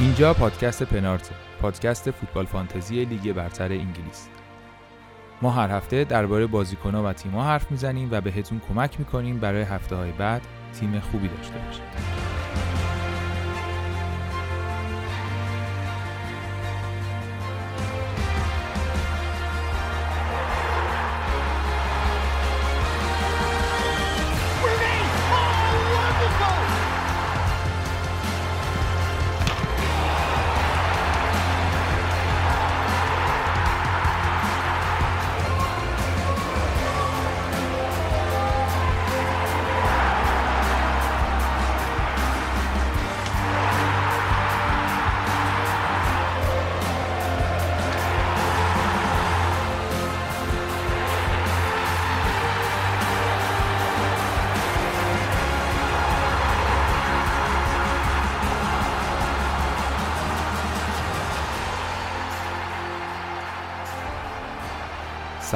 اینجا پادکست پنارت پادکست فوتبال فانتزی لیگ برتر انگلیس. ما هر هفته درباره بازیکنها و تیم‌ها حرف می‌زنیم و بهتون کمک می‌کنیم برای هفته های بعد تیم خوبی داشته باشید.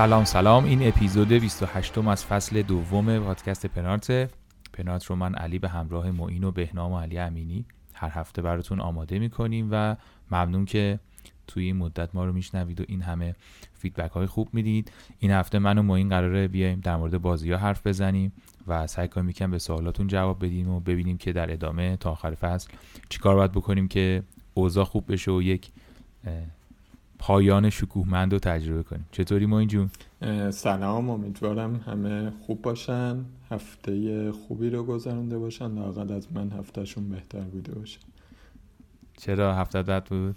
سلام سلام. این اپیزود 28 از فصل دوم پادکست پنارت. پنارت رو من علی به همراه معین و بهنام و علی امینی هر هفته براتون آماده می‌کنیم و ممنون که توی این مدت ما رو میشنوید و این همه فیدبک های خوب می‌دید. این هفته من و معین قراره بیایم در مورد بازی ها حرف بزنیم و سعی کنیم یکم به سوالاتون جواب بدیم و ببینیم که در ادامه تا آخر فصل چیکار باید بکنیم که اوضاع خوب بشه و یک پایان شکوهمند رو تجربه کنیم. چطوری ما جون؟ سلام امیدوارم همه خوب باشن هفته خوبی رو گذرانده باشن لاقل از من هفتهشون بهتر بوده باشه. چرا هفته دت بود؟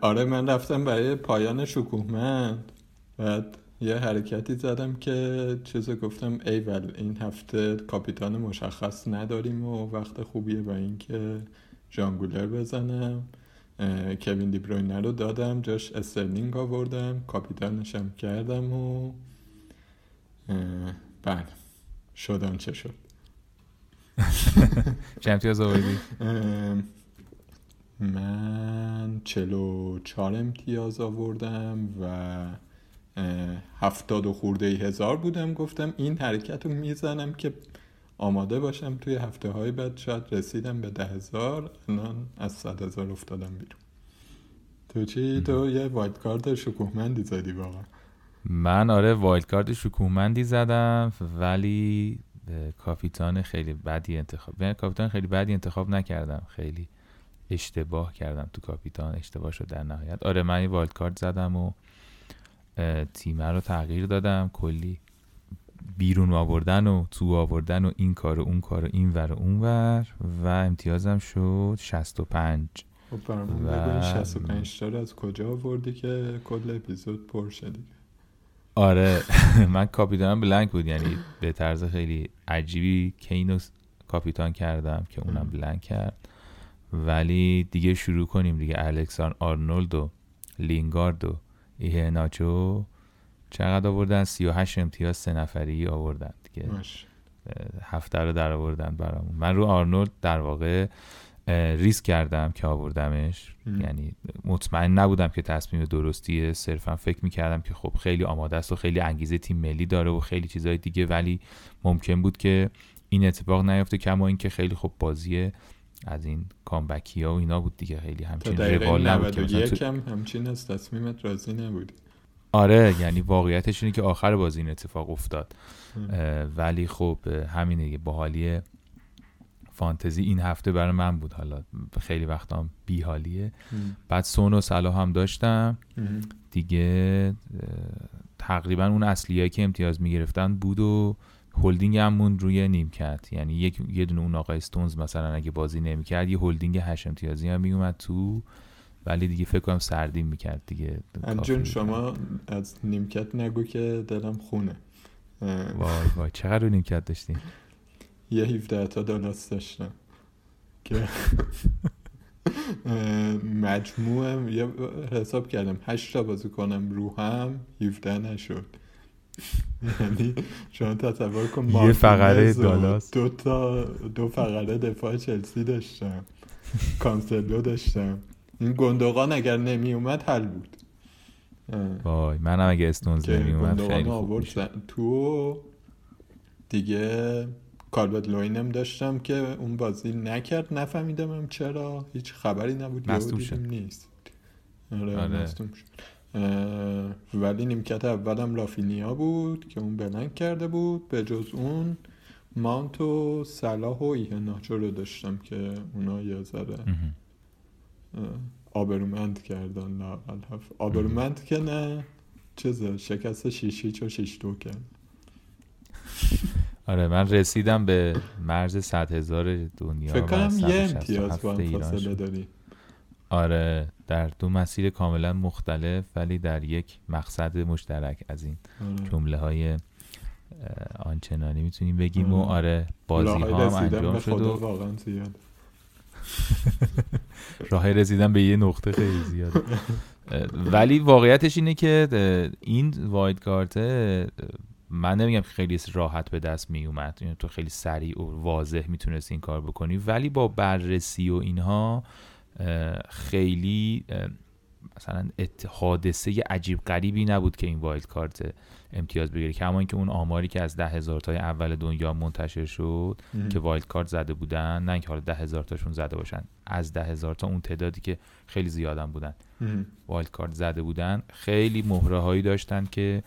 آره من رفتم برای پایان شکوهمند. بعد یه حرکتی زدم که چیزو گفتم ایول این هفته کاپیتان مشخص نداریم و وقت خوبیه با اینکه جانگولر بزنم. کوین دیبروینه رو دادم جاش استرلینگ آوردم کاپیتانشم کردم و بله شدن چه شد چه امتیاز آوردی؟ من چلو چهار امتیاز آوردم و هفتاد و خورده هزار بودم گفتم این حرکت رو می‌زنم که آماده باشم توی هفته های بعد شاید رسیدم به ده هزار الان از صد هزار افتادم بیرون. تو چی؟ تو یه wild card شکوهمندی زدی واقعا. من آره wild card شکوهمندی زدم ولی کاپیتان خیلی بدی انتخاب کاپیتان خیلی بدی انتخاب نکردم. خیلی اشتباه کردم تو کاپیتان اشتباه شد در نهایت. آره من یه wild card زدم و تیمه رو تغییر دادم. کلی بیرون آوردن و تو آوردن و این کار و اون کار و این ور و اون ور و امتیازم شد 65 خب برامون و... 65 تا از کجا آوردی که کل اپیزود پر شدی؟ آره من کاپیتانم بلنک بود یعنی به طرز خیلی عجیبی کینو کاپیتان کردم که اونم بلنک کرد. ولی دیگه شروع کنیم دیگه الکسان آرنولد و لینگارد و ایه ناچو چقدر آوردن؟ 38 امتیاز سه نفری آوردن دیگه هفته رو در آوردن برامون. من رو آرنولد در واقع ریسک کردم که آوردمش. یعنی مطمئن نبودم که تصمیم درستیه. صرفا فکر می‌کردم که خب خیلی آماده است و خیلی انگیزه تیم ملی داره و خیلی چیزهای دیگه ولی ممکن بود که این اتفاق نیفته. کما اینکه خیلی خب بازی از این کامبکی ها و اینا بود دیگه. خیلی همچین روال نبود که هم همچین از تصمیمت راضی نبودی. آره یعنی واقعیتش اینه که آخر بازی این اتفاق افتاد. ولی خب همینه باحالی فانتزی این هفته برای من بود. حالا خیلی وقتا بیحالیه. بعد سون و صلاح هم داشتم. دیگه تقریبا اون اصلیه که امتیاز می‌گرفتن بود و هلدینگ هم موند روی نیمکت. یعنی یک یه دونه اون آقای استونز مثلا اگه بازی نمی‌کرد یه هلدینگ هشت امتیازی هم میومد تو ولی دیگه فکر کنم سردیم می‌کرد دیگه. انجون شما از نیمکت نگو که دلم خونه. وای وای چقدر رو نیمکت داشتیم یه 17 تا دالاس داشتم. که مجموعم یه حساب کردم 8 تا بازی کنم رو هم 17 نشد. یعنی شما تصور کن یه فقره دالاس دو تا دو فقره دفاع چلسی داشتم. کانسلو داشتم. این گندوقان اگر نمی اومد حل بود. وای منم اگه استونز نمی اومد خیلی خوب تو دیگه کالبت لوینم داشتم که اون بازی نکرد نفهمیدم هم چرا. هیچ خبری نبود مصدوم شد. نیست. آره, آره. شد. ولی نیمکت اولم رافینیا بود که اون بلنگ کرده بود. به جز اون مانت و صلاح و ایهناچو رو داشتم که اونا یه ذره آبرومند کردن لاقل هفت آبرومند که نه چیزه شکست شیشیچ و شیش دو کرد آره من رسیدم به مرز 100 هزار دنیا فکر کنم یه 167 امتیاز با هم فاصله. داری آره در دو مسیر کاملا مختلف ولی در یک مقصد مشترک از این آره. جمله های آنچنانی می‌تونیم بگیم و آره. آره بازی ها هم انجام شد و راه رسیدن به یه نقطه خیلی زیاده. ولی واقعیتش اینه که این واید کارت من نمیگم که خیلی راحت به دست می اومد یعنی تو خیلی سریع و واضح می‌تونستی این کار بکنی. ولی با بررسی و اینها خیلی مثلا حادثه عجیب غریبی نبود که این وایلد کارت امتیاز بگیره کما اینکه اون آماری که از ده هزار تای اول دنیا منتشر شد مم. که wild card زده بودن نه اینکه حالا ده هزار تاشون زده باشن از ده هزار تا اون تعدادی که خیلی زیادن بودن مم. wild card زده بودن خیلی مهره هایی داشتن که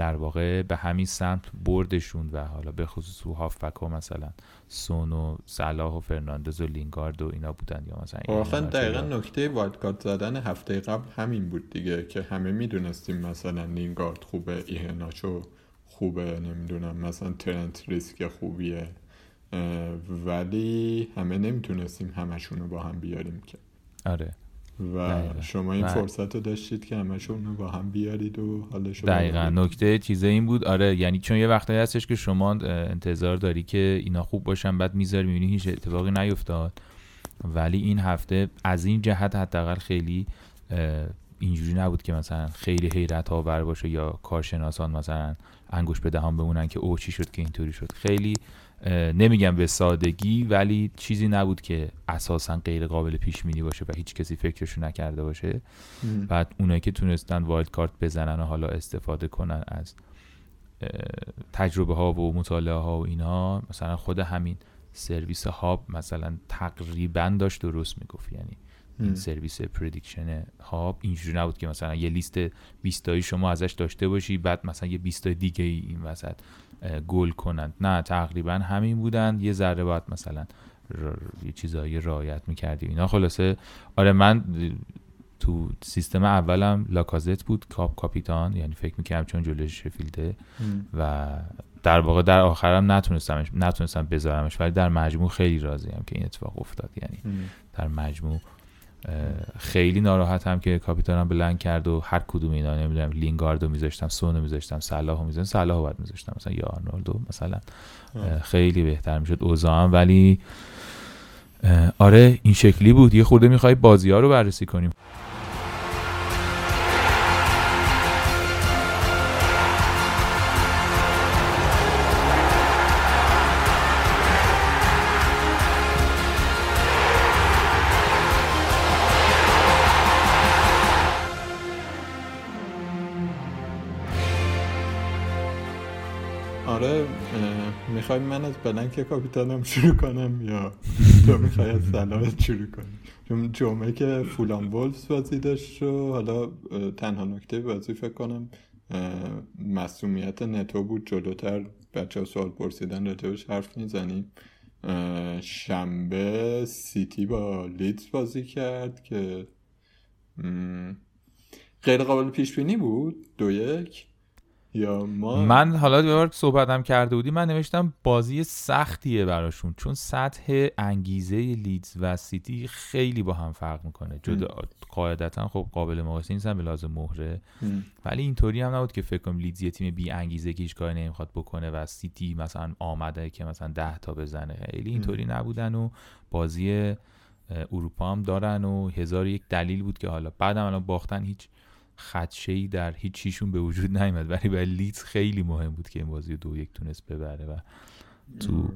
در واقع به همین سمت بردشون و حالا به خصوص تو هافبک ها مثلا سون و صلاح و فرناندز و لینگارد و اینا بودن یا مثلا واقعا اینا دقیقا؟ نکته wild card زدن هفته قبل همین بود دیگه که همه می‌دونستیم مثلا لینگارد خوبه ایهناچو خوبه نمی‌دونم مثلا ترنت ریسک خوبیه ولی همه نمی‌تونستیم همشون رو با هم بیاریم که آره و دقیقاً. شما این فرصت رو داشتید که همشون رو با هم بیارید و حالش رو دقیقا. نکته چیزه این بود آره یعنی چون یه وقتایی هستش که شما انتظار داری که اینا خوب باشن بعد می‌ذاری می‌بینی هیچ اتفاقی نیفتاد ولی این هفته از این جهت حداقل خیلی اینجوری نبود که مثلا خیلی حیرت آور باشه یا کارشناسان مثلا انگشت به دهان بمونن که او چی شد که اینطوری شد خیلی نمیگم به سادگی ولی چیزی نبود که اساسا غیر قابل پیش بینی باشه و هیچ کسی فکرشو نکرده باشه. بعد اونایی که تونستن wild card بزنن و حالا استفاده کنن از تجربه ها و مطالعه ها و اینها مثلا خود همین سرویس Hub مثلا تقریبا داشت درست می‌گفت یعنی این. سرویس prediction Hub اینجوری نبود که مثلا یه لیست 20 تایی شما ازش داشته باشی بعد مثلا یه 20 تا دیگه ای این وسط گل کنند. نه تقریبا همین بودن. یه ذره باید مثلا یه چیزایی رعایت می‌کردی اینا خلاصه آره من تو سیستم اولم لاکازت بود کاپ کاپیتان. یعنی فکر می‌کردم چون جلوش شفیلده. و در واقع در آخرم نتونستمش نتونستم بذارمش. ولی در مجموع خیلی راضیم که این اتفاق افتاد. یعنی. در مجموع خیلی ناراحتم که کاپیتانم بلند کرد و هر کدوم اینا نمی‌دونم لینگاردو میذاشتم سونو میذاشتم صلاحو میذاشتم صلاحو باید میذاشتم مثلا یا آرنولدو مثلا. خیلی بهتر می‌شد اوضاعم ولی آره این شکلی بود. یه خورده می‌خوای بازی ها رو بررسی کنیم. از بلنک کاپیتانم شروع کنم یا تو می‌خوای از سلامت شروع کنی؟ چون جمعه که فولان وولفز بازی داشت و حالا تنها نکته بازی فکر کنم مسئولیت نتو بود. جلوتر بچه ها سوال پرسیدن راجبش حرف می‌زنیم. شنبه سیتی با لیدز بازی کرد که غیر قابل پیش بینی بود؟ دو یک؟ یا ما من حالا یه بار صحبتم کرده بودی من نوشتم بازی سختیه براشون چون سطح انگیزه لیدز و سیتی خیلی با هم فرق می‌کنه. جدا قاعدتا خب قابل مقایسه نیستن به لحاظ مهره. م. ولی اینطوری هم نبود که فکر کنم لیدز یه تیم بی انگیزه که هیچ کاری نمی‌خواد بکنه و سیتی مثلا آمده که مثلا ده تا بزنه. خیلی اینطوری نبودن و بازی اروپا هم دارن و هزار یک دلیل بود که حالا بعدم الان باختن هیچ خدشه‌ای در هیچ چیشون به وجود نیومد. ولی برای لیدز خیلی مهم بود که این بازی دو یک تونست ببره و تو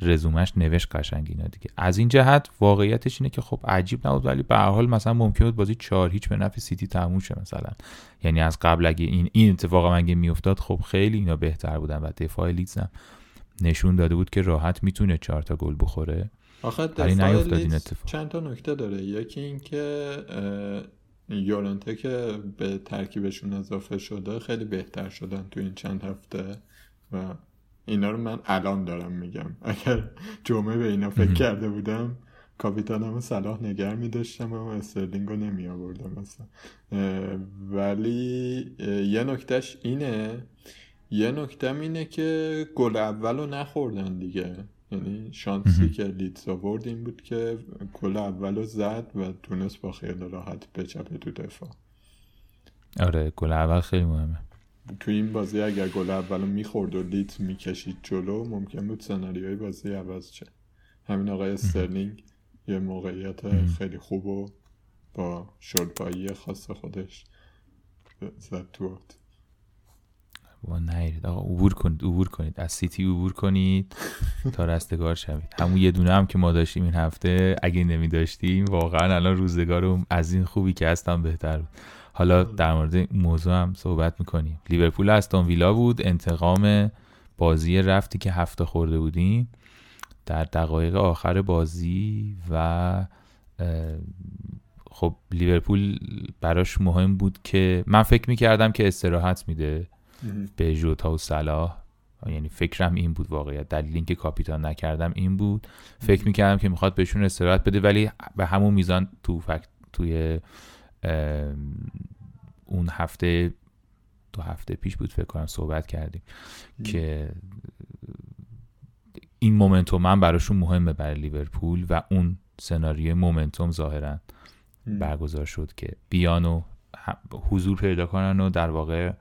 رزومش نوشت قشنگ اینا دیگه. از این جهت واقعیتش اینه که خب عجیب نبود ولی به هر حال مثلا ممکن بود بازی چهار هیچ به نفع سیتی تموم شه مثلا. یعنی از قبل اگه این این اتفاق اگه میافتاد خب خیلی اینا بهتر بودن و دفاع لیدز هم نشون داده بود که راحت می‌تونه چهار تا گل بخوره. آخه دفاع این اتفاق. چند تا نکته داره. یکی اینکه یورنته که به ترکیبشون اضافه شده خیلی بهتر شدن تو این چند هفته و اینا رو من الان دارم میگم. اگر جمعه به اینا فکر. کرده بودم کاپیتانم صلاح نگر میداشتم و استرلینگ رو نمی آوردم مثلا ولی یه نکتهش اینه یه نکتم اینه که گل اول رو نخوردن دیگه. یعنی شانسی. که لیدز آورد این بود که گل اول رو زد و تونست با خیال راحت بچپه تو دفاع. آره گل اول خیلی مهمه. تو این بازی اگر گل اول می‌خورد و لیدز می‌کشید جلو ممکن بود سناریوی بازی عوض شه. همین آقای استرلینگ یه موقعیت. خیلی خوب و با شلپایی خاص خودش زد تو با نهیرید. آقا عبور کنید عبور کنید. از سیتی عبور کنید تا رستگار شوید. همون یه دونه هم که ما داشتیم این هفته اگه نمی داشتیم واقعا الان روزگارم از این خوبی که هستم بهتر بود. حالا در مورد این موضوع هم صحبت می‌کنیم. لیورپول استون ویلا بود. انتقام بازی رفتی که هفته خورده بودیم در دقایق آخر بازی و خب لیورپول براش مهم بود که من فکر می‌کردم که استراحت میده. به ژوتا و صلاح. یعنی فکرم این بود واقعیت. دلیل اینکه کاپیتان نکردم این بود. فکر می‌کردم که می‌خواد بهشون استراحت بده ولی به همون میزان تو فکت توی اون هفته دو هفته پیش بود فکر کنم صحبت کردیم که این مومنتوم من براشون مهمه برای لیورپول و اون سناریو مومنتوم ظاهرا. برگزار شد که بیان و حضور پیدا کنن و در واقع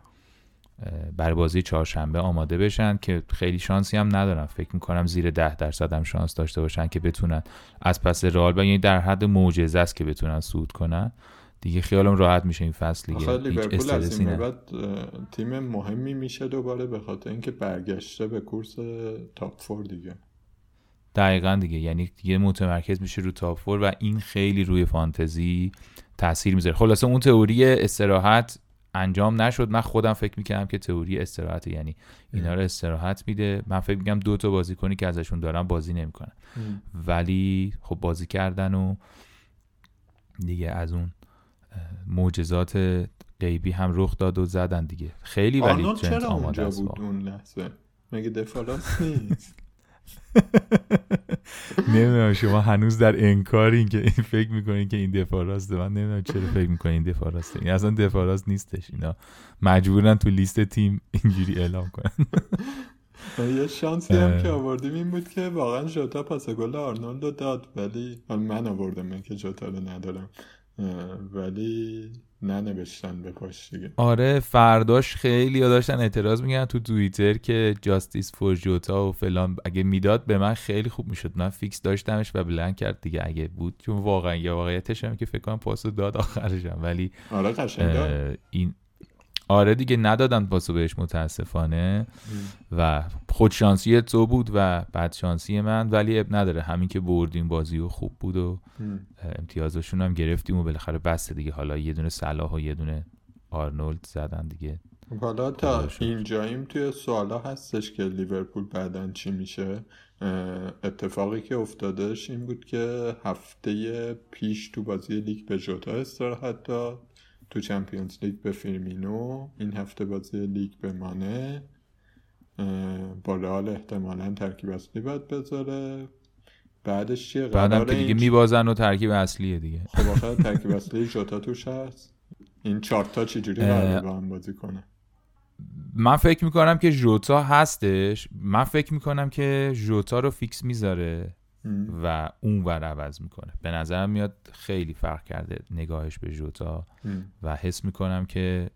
برای بازی چهارشنبه آماده بشن که خیلی شانسی هم ندارن. فکر می‌کنم زیر ده درصد هم شانس داشته باشن که بتونن از پس رئال یعنی در حد معجزه است که بتونن صعود کنن. دیگه خیالم راحت میشه این فصل دیگه. لیورپول از این بعد تیم مهمی میشه دوباره به خاطر اینکه برگشته به کورس تاپ فور دیگه. دقیقا دیگه. یعنی دیگه متمرکز میشه رو تاپ فور و این خیلی روی فانتزی تاثیر می‌ذاره. خلاصه اون تئوری استراحت انجام نشد. من خودم فکر می‌کردم که تئوری استراحت یعنی اینا رو استراحت میده. من فکر می‌کنم دو تا بازیکنی که ازشون دارم بازی نمی‌کنن. ولی خب بازی کردن و دیگه از اون معجزات غیبی هم رخ داد و زدن دیگه. خیلی ولی چرا اونجا بود. اون لحظه؟ مگه دفاع راست نیست؟ نمی‌دونم شما هنوز در انکارین که این فکر می‌کنین که این دفاع راسته. من نمی‌دونم چرا فکر می‌کنین این دفاع راسته. این اصلا دفاع راست نیستش اینا. مجبورن تو لیست تیم اینجوری اعلام کنن. یه شانسی هم. که آوردیم این بود که واقعا جوتا پاس گل آرنولد داد. ولی من آوردم من که جوتا رو ندارم. ولی ننوشتن به پاش دیگه. آره فرداش خیلی داشتن اعتراض میگن تو توییتر که جاستیس فور جوتا و فلان اگه می‌داد به من خیلی خوب می‌شد. من فیکس داشتمش و بلند کرد دیگه. اگه بود چون واقعا یا واقعیتش هم که فکر کنم پاسو داد آخرشم. ولی آره این آره دیگه ندادن پاسو بهش متاسفانه. و خودشانسی تو بود و بدشانسی من ولی اب نداره. همین که بردیم بازی و خوب بود و ام. امتیازشون هم گرفتیم و بالاخره بسه دیگه. حالا یه دونه صلاح و یه دونه آرنولد زدن دیگه. حالا تا. اینجاییم توی سوالا هستش که لیورپول بعدا چی میشه؟ اتفاقی که افتادش این بود که هفته پیش تو بازی لیگ به جوتا استراحت داد. تو Champions League به فیرمینو این هفته بازی لیگ به مانه. اه، با رئال احتمالا ترکیب اصلی باید بذاره. بعدش چیه؟ بعدم که دیگه این میبازن و ترکیب اصلیه دیگه. خب آخه ترکیب اصلی جوتا توش هست. این چارتا چجوری قراره با هم بازی کنه؟ من فکر می‌کنم که ژوتا هستش. من فکر می‌کنم که ژوتا رو فیکس می‌ذاره. ام. و اون ور عوض می‌کنه. به نظرم میاد خیلی فرق کرده نگاهش به ژوتا ام. و حس می‌کنم که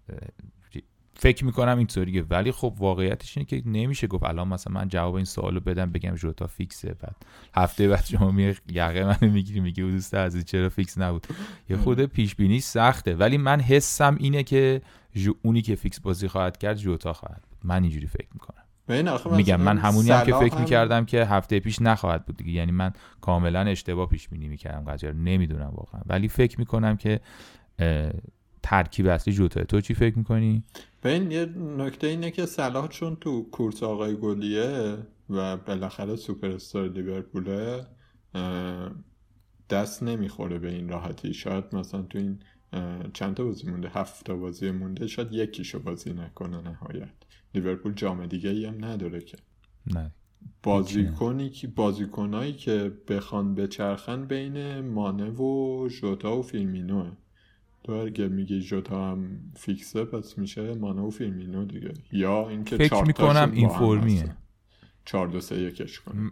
فکر می‌کنم اینطوریه ولی خب واقعیتش اینه که نمیشه گفت الان مثلا من جواب این سوالو بدم بگم ژوتا فیکسه. بعد هفته بعد شما می یقه منو می‌گیری میگی دوست عزیز چرا فیکس نبود؟ یه خود پیش بینی سخته. ولی من حسم اینه که جو- اونی که فیکس بازی خواهد کرد ژوتا خواهد بود. من اینجوری فکر می‌کنم. میگم من همونی هم که فکر می‌کردم که هفته پیش نخواهد بود دیگه. یعنی من کاملا اشتباه پیش بینی می‌کردم قضیه رو. نمی‌دونم واقعا. ولی فکر می‌کنم که ترکیب اصلی جوتاست تو چی فکر می‌کنی؟ ببین یه نکته اینه که صلاح چون تو کورس آقای گلیه و بالاخره سوپر استار لیورپوله دست نمی‌خوره به این راحتی. شاید مثلا تو این چند تا بازی مونده؟ هفت تا بازی مونده. شاید یکیشو بازی نکنه نهایت. لیورپول جام دیگه ای هم نداره که. نه. بازیکنی که بازیکنایی که بخوان بچرخن بین مانه و ژوتا و فیلمینوه تو اگه میگی ژوتا هم فیکسه پس میشه مانه و فیلمینو دیگه. یا اینکه فکر می‌کنم این فرمیه. 4 2 3 1 کنم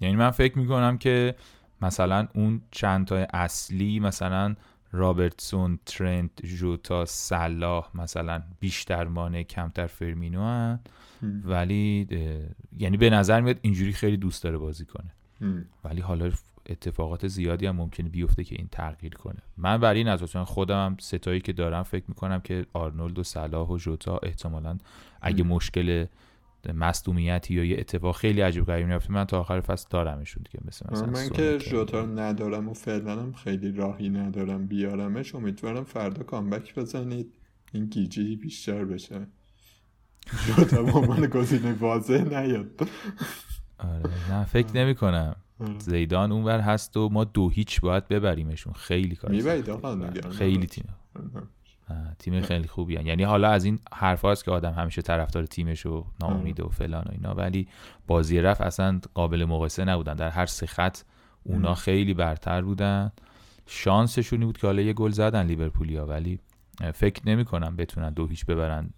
یعنی من فکر می‌کنم که مثلا اون چند تا اصلی مثلا رابرتسون ترنت جوتا صلاح مثلا بیشتر مانع کمتر فرمینو هن. ولی یعنی به نظر میاد اینجوری خیلی دوست داره بازی کنه. ولی حالا اتفاقات زیادی هم ممکنه بیفته که این تغییر کنه. من برای این اساس خودم هم ستایی که دارم فکر می‌کنم که آرنولد و صلاح و جوتا احتمالا اگه مشکل مصدومیتی یا یه اتفاق خیلی عجیب غریب میفته من تا آخر فصل دارمشون دیگه مثل مثلا من که جوتا ندارم و فعلا هم خیلی راهی ندارم بیارمش. امیدوارم فردا کامبک بزنید. این گیجی بیشتر بشه. جوتا به عنوان گزینه واضح نیاد. آره نه فکر نمی کنم زیدان اونور هست و ما دو هیچ باید ببریمشون. خیلی کار می‌برید خیلی تیم. تیم خیلی خوبی هن. یعنی حالا از این حرف هاست که آدم همیشه طرفدار تیمش و ناامیده و فلان و اینا ولی بازی رفت اصلا قابل مقایسه نبودن. در هر سه خط اونا خیلی برتر بودن. شانسشونی بود که حالا یه گل زدن لیورپولیا ولی فکر نمی کنم بتونن دو هیچ ببرن.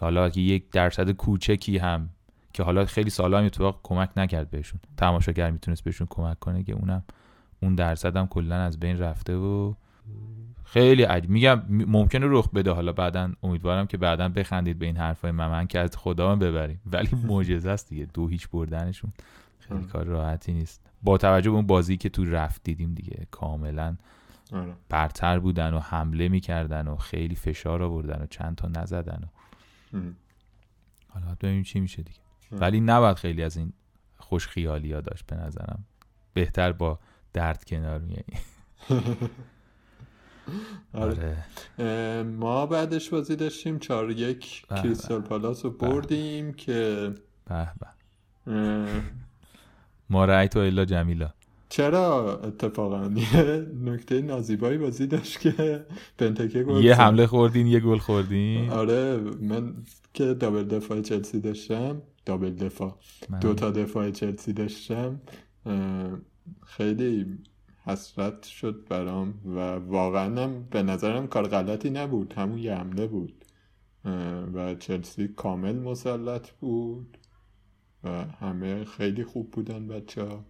حالا که یک درصد کوچکی هم که حالا خیلی سالا هم اتفاق کمک نکرد بهشون. تماشاگر می‌تونست بهشون کمک کنه که اونم اون درصد هم کلا از بین رفته و خیلی عجیب. میگم ممکنه رخ بده. حالا بعدا امیدوارم که بعدا بخندید به این حرفای من. که از خدا ببریم. ولی معجزه است دیگه. دو هیچ بردنشون. خیلی کار راحتی نیست. با توجه به اون بازی که تو رفت دیدیم دیگه. کاملا آره. برتر بودن و حمله می‌کردن و خیلی فشار آوردن و چند تا نزدن و حالا ببینیم چی میشه دیگه. ولی نباید خیلی از این خوش خیالی ها داشت به نظرم. بهتر با درد کنار میایی آره. ما بعدش بازی داشتیم چهار یک کریستال پالاس رو بردیم که به به. ما رأیت الا جمیلا. چرا اتفاقا؟ یه نکته نازیبایی بازی داشت که بنتکه گل یه حمله خوردین یه گل خوردین. آره من که دابل دفاع چلسی داشتم. دابل دفاع. دو تا دفاع چلسی داشتم. خیلی حسرت شد برام و واقعا به نظرم کار غلطی نبود همون یه حمله بود. و چلسی کامل مسلط بود و همه خیلی خوب بودن بچه ها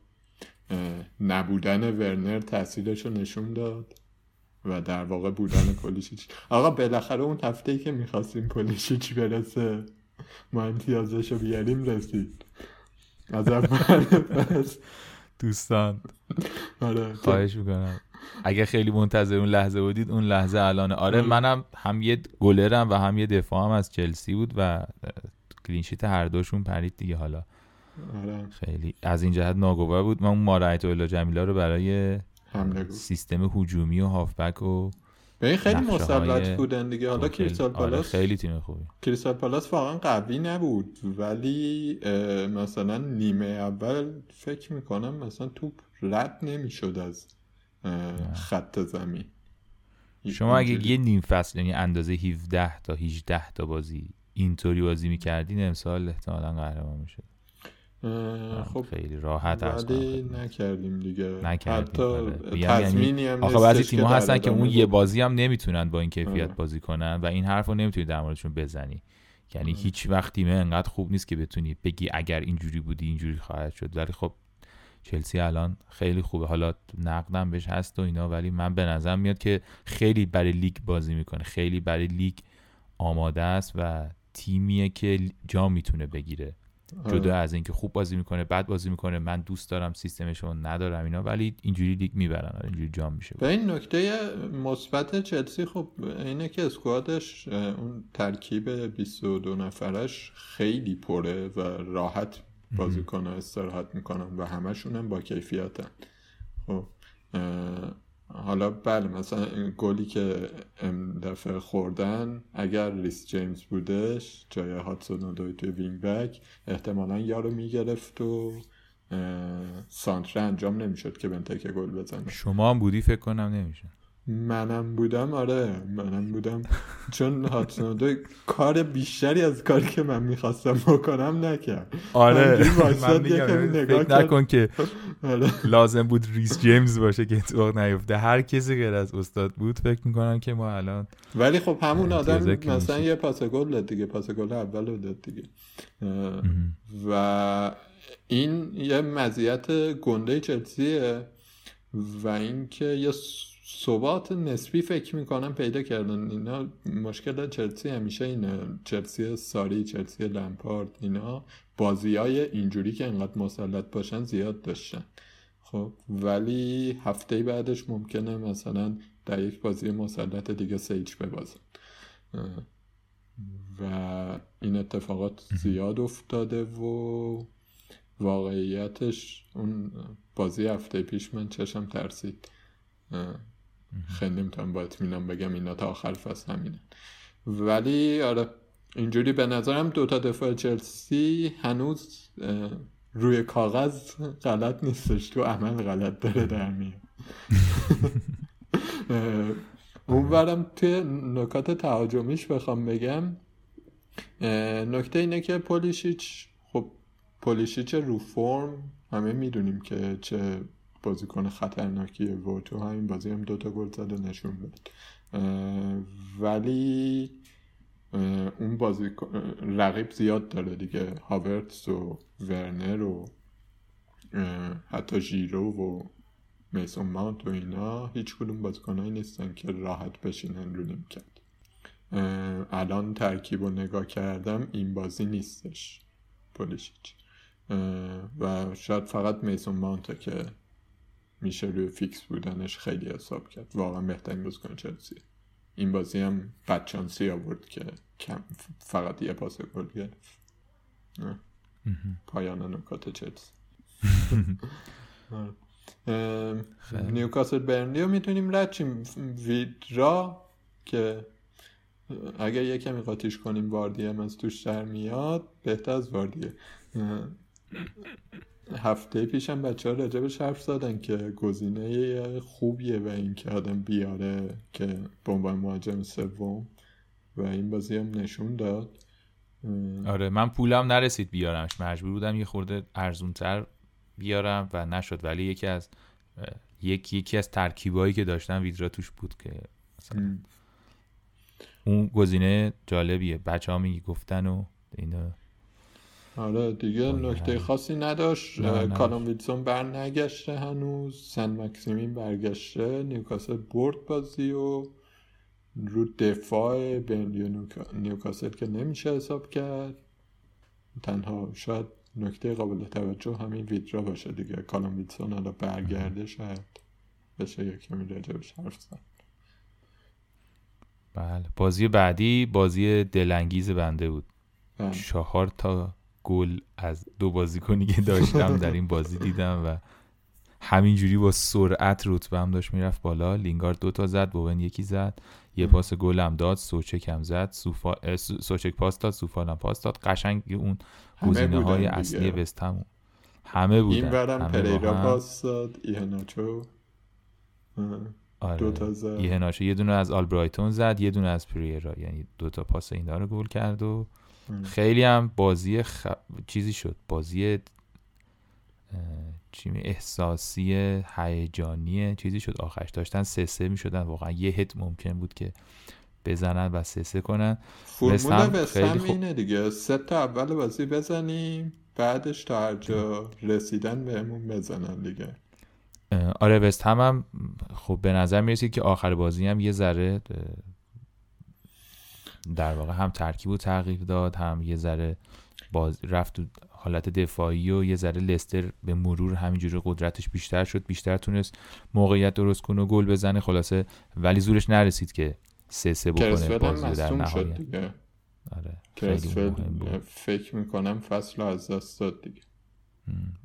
نبودن ورنر تاثیرش رو نشون داد و در واقع بودن کلیشیچ آقا بالاخره اون هفته ای که می‌خواستیم کلیشیچ برسه ما امتیازش رو بیاریم رسید. از اول دوستان. آره خواهش می‌کنم. اگه خیلی منتظر اون لحظه بودید اون لحظه الان. آره منم هم یه گلرم و هم یه دفاعم از چلسی بود و کلینشیت هر دوشون پرید دیگه حالا. آره. خیلی. از این جهت ناگوار بود. من اون مارایت و جمیلا رو برای سیستم هجومی و هافبک و به این خیلی مسلط های بودن دیگه. حالا کریستال آره پالاس خیلی تیم خوبی. کریستال پالاس واقعا قوی نبود. ولی مثلا نیمه اول فکر می‌کنم مثلا توپ رد نمی‌شد از خط زمین. شما اگه. یه نیم فصل یعنی اندازه 17 تا 18 تا بازی اینطوری بازی می‌کردین امسال احتمالا قهرمان می‌شد. خب خیلی راحت از نکردیم دیگه. نکردیم، حتی آره. یعنی هم آخه بعضی تیم‌ها هستن که اون یه. بازی هم نمی‌تونن با این کیفیت آره. بازی کنن و این حرف رو نمی‌تونی در موردشون بزنی. یعنی هیچ وقت تیم انقدر خوب نیست که بتونی بگی اگر اینجوری بودی اینجوری خواهد شد. ولی خب چلسی الان خیلی خوبه. حالا نقدم بهش هست و اینا ولی من به نظر میاد که خیلی برای لیگ بازی می‌کنه. خیلی برای لیگ آماده است و تیمیه که جا می‌تونه بگیره. جدا از اینکه خوب بازی می‌کنه بد بازی می‌کنه من دوست دارم سیستمشو ندارم اینا ولی اینجوری لیگ می‌برن آره، اینجوری جام میشه. به این نکته مثبت چلسی خب اینه که squad ش اون ترکیب 22 نفرش خیلی پره و راحت بازیکن استراحت می‌کنن و همشون هم با کیفیتن. خب حالا بله مثلا گلی که این دفعه خوردن اگر ریس جیمز بودش جای هادسون اودوی توی wing back احتمالا یارو می‌گرفت و سانتره انجام نمی‌شد که بنتکه گل بزنه. شما هم بودی؟ فکر کنم نمیشه منم بودم آره منم بودم. چون هاتسون کار بیشتری از کاری که من می‌خواستم بکنم نکرد. آره. من فکر نکن که آره. لازم بود ریس جیمز باشه که اتفاق نیفته. هر کسی غیر از استاد بود فکر می‌کنم که ما الان ولی خب همون آدم مثلا یه پاس گل داد دیگه پاس گل اول داد دیگه. و این یه مزیت گنده چلسیه و اینکه یه ثبات نسبی فکر می‌کنم پیدا کردن. اینا مشکل چلسی همیشه اینه. چلسی ساری چلسی لمپارد اینا بازی های اینجوری که انقدر مسلط باشن زیاد داشتن. خب ولی هفته بعدش ممکنه مثلا در یک بازی مسلط دیگه سیج ببازن. و این اتفاقات زیاد افتاده و واقعیتش اون بازی هفته پیش من چشم ترسید. خیلی نمی‌تونم با اطمینان بگم اینا تا آخر فصل همینه. ولی آره اینجوری به نظرم دوتا دفاع چلسی هنوز روی کاغذ غلط نیستش. تو عمل غلط داره در میاد. اونورم توی نکات تهاجمیش بخوام بگم نکته اینه که پولیشیچ خب پولیشیچ رو فرم همه می‌دونیم که چه بازیکن خطرناکیه و تو همین بازی هم دوتا گل زد و نشون داد ولی اون بازی رقیب زیاد داره دیگه. هاورتس و ورنر و حتی ژیرو و میسون مانت و اینا هیچ کدوم بازیکنهایی نیستن که راحت بشینن رو کرد. الان ترکیب رو نگاه کردم این بازی نیستش. پولیشیچ. و شاید فقط میسون مانته که میشه روی فیکس بودنش خیلی حساب کرد. واقعا بهترین بازیکن چلسی این بازی هم بدچانسی آورد که کم فقط یه پاس گل گرفت. پایان نکات چلسی. نیوکاسل برنلی رو می‌تونیم رد ویدرا که اگر یه کمی قاطیش کنیم واردی هم از توش در میاد بهتر از واردیه. هفته پیشم بچه ها راجبش حرف زدن که گزینه خوبیه و اینکه آدم بیاره که به عنوان مهاجم سوم و این بازی هم نشون داد. آره من پولم نرسید بیارمش. مجبور بودم یه خورده ارزونتر بیارم و نشد. ولی یکی از یکی یکی از ترکیبایی که داشتم ویدرا توش بود که مثلا اون گزینه جالبیه. بچه ها میگی گفتن و اینا. آره دیگه نکته خاصی نداشت. کالوم ویلسون بر نگشته هنوز سن مکسیمین برگشته نیوکاسل برد بازی و رو دفاع بین نیوکاسل که نمیشه حساب کرد. تنها شاید نکته قابل توجه همین ویدرا باشه دیگه. کالوم ویلسون حالا برگرده شاید بشه یکی کمی راجبش حرف زد. بله. بازی بعدی بازی دلانگیز بنده بود. بله. چهار تا گل از دو بازیکنی که داشتم در این بازی دیدم و همینجوری با سرعت رتبه هم داشت می‌رفت بالا. لینگارد دو تا زد بوون یکی زد. یه پاس گل هم داد سوچک هم زد. سوفا... سوچک پاس داد سوفال هم پاس داد. قشنگ اون گزینه های اصلی وست هم همه بودن. این برم پریرا پاس داد ایهناچو آره. دو تا زد. یه دونه از آلبرایتون زد یه دونه از پریرا. یعنی دو تا پاس اینا رو گل کرد و خیلی هم بازی خ... چیزی شد. بازی احساسی هیجانی چیزی شد آخرش. داشتن سه سه می شدن. واقعا یه هت ممکن بود که بزنن و سه سه کنن. فرمول خیلی خوب... اینه دیگه. سه تا اول بازی بزنیم بعدش تا هر جا رسیدن بهمون بزنن دیگه. آره وست هم, هم خب به نظر می‌رسید که آخر بازی هم یه ذره در واقع هم ترکیب و تغییر داد هم یه ذره باز رفت حالت دفاعی و یه ذره لستر به مرور همینجوری قدرتش بیشتر شد بیشتر تونست موقعیت درست کنه و گل بزنه. خلاصه ولی زورش نرسید که سه سه بکنه بازی در نهایت. آره فکر می‌کنم فصل از دست داد دیگه.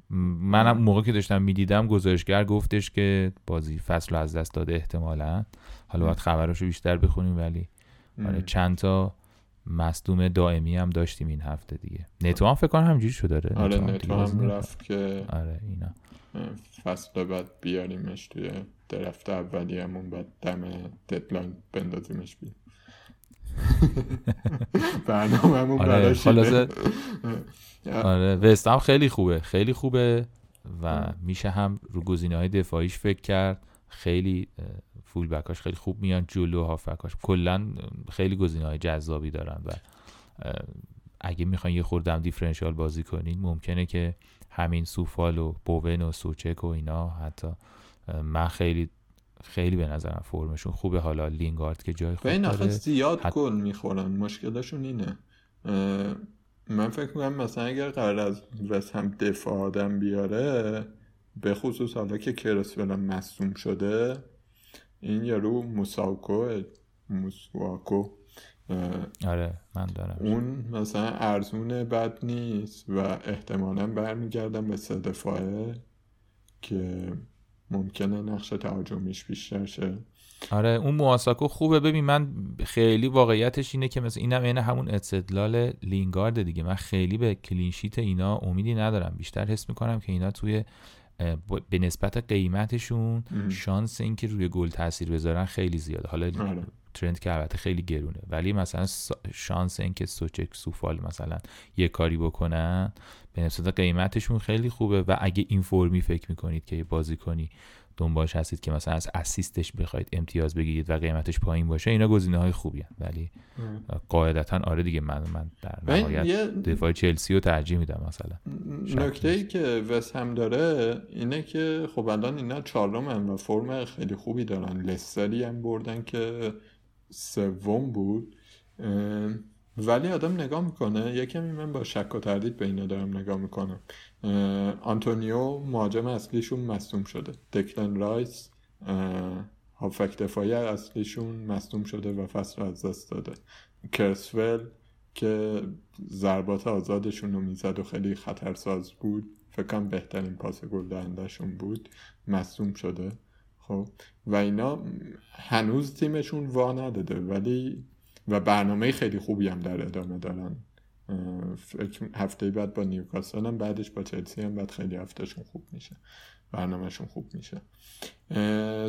منم موقع که داشتم می‌دیدم گزارشگر گفتش که بازی فصل از دست داده احتمالا. حالا باید خبراشو بیشتر بخونیم ولی آره چند تا مصدوم دائمی هم داشتیم این هفته دیگه. نتو هم فکر کنم همجوری شده داره آره نتو هم رفت که آره اینا. فصل بعد بیاریمش توی درفت اولی همون بعد دم ددلاین بندازیمش بیم برنامه همون آره خلاصه آره وستام خیلی خوبه خیلی خوبه و میشه هم رو گزینه های دفاعیش فکر کرد خیلی فول بکاش خیلی خوب میان جلو هافبکاش. کلا خیلی گزینه های جذابی دارن و اگه می‌خواین یه خوردم دیفرنشیال بازی کنین ممکنه که همین سوفال و بوون و سوچک و اینا حتی من خیلی خیلی به نظرم فرمشون خوبه. حالا لینگارد که جای خوب داره. زیاد حت... گل می‌خورن. مشکلشون اینه. من فکر می‌کنم مثلا اگر قرار از هم دفاع آدم بیاره به خصوص حالا که کرسول مصوم شده این یارو موساکو موسواکو آره من دارم. اون مثلا ارزون بد نیست و احتمالا برمیگردم به سه دفاعه که ممکنه نقش تهاجمیش بیشتر شه. آره اون مواساکو خوبه. ببین من خیلی واقعیتش اینه که مثلا اینم اینه همون استدلال لینگارد دیگه. من خیلی به کلینشیت اینا امیدی ندارم. بیشتر حس می‌کنم که اینا توی به نسبت قیمتشون شانس اینکه روی گل تاثیر بذارن خیلی زیاده. حالا آره. ترند که البته خیلی گرونه. ولی مثلا شانس اینکه سوچک سوفال مثلا یه کاری بکنن به نسبت قیمتشون خیلی خوبه. و اگه این فرمی فکر می‌کنید که بازی کنی دنبالش هستید که مثلا از اسیستش بخواید امتیاز بگیرید و قیمتش پایین باشه اینا گزینه های خوبی هن. ولی قاعدتا آره دیگه من من در نهایت دفاع چلسی رو ترجیح میدم مثلا. نکته ای که وست هم داره اینه که خب الان اینا چهارم و فرم خیلی خوبی دارن. لستری هم بردن که سوم بود. ولی آدم نگاه می‌کنه. یه کمی من با شک و تردید به اینا دارم نگاه می‌کنم. آنتونیو مهاجم اصلیشون مصدوم شده. دکلن رایس هافبک دفاعی اصلیشون مصدوم شده و فصل از دست داده. کرسول که ضربات آزادشون رو می‌زد و خیلی خطرساز بود فکرم بهترین پاس گل دهندهشون بود مصدوم شده. خب و اینا هنوز تیمشون وا نداده ولی و برنامه خیلی خوبی هم در ادامه دارن. هفته بعد با نیوکاسل هم بعدش با چلسی هم بعد خیلی هفتهشون خوب میشه. برنامهشون خوب میشه.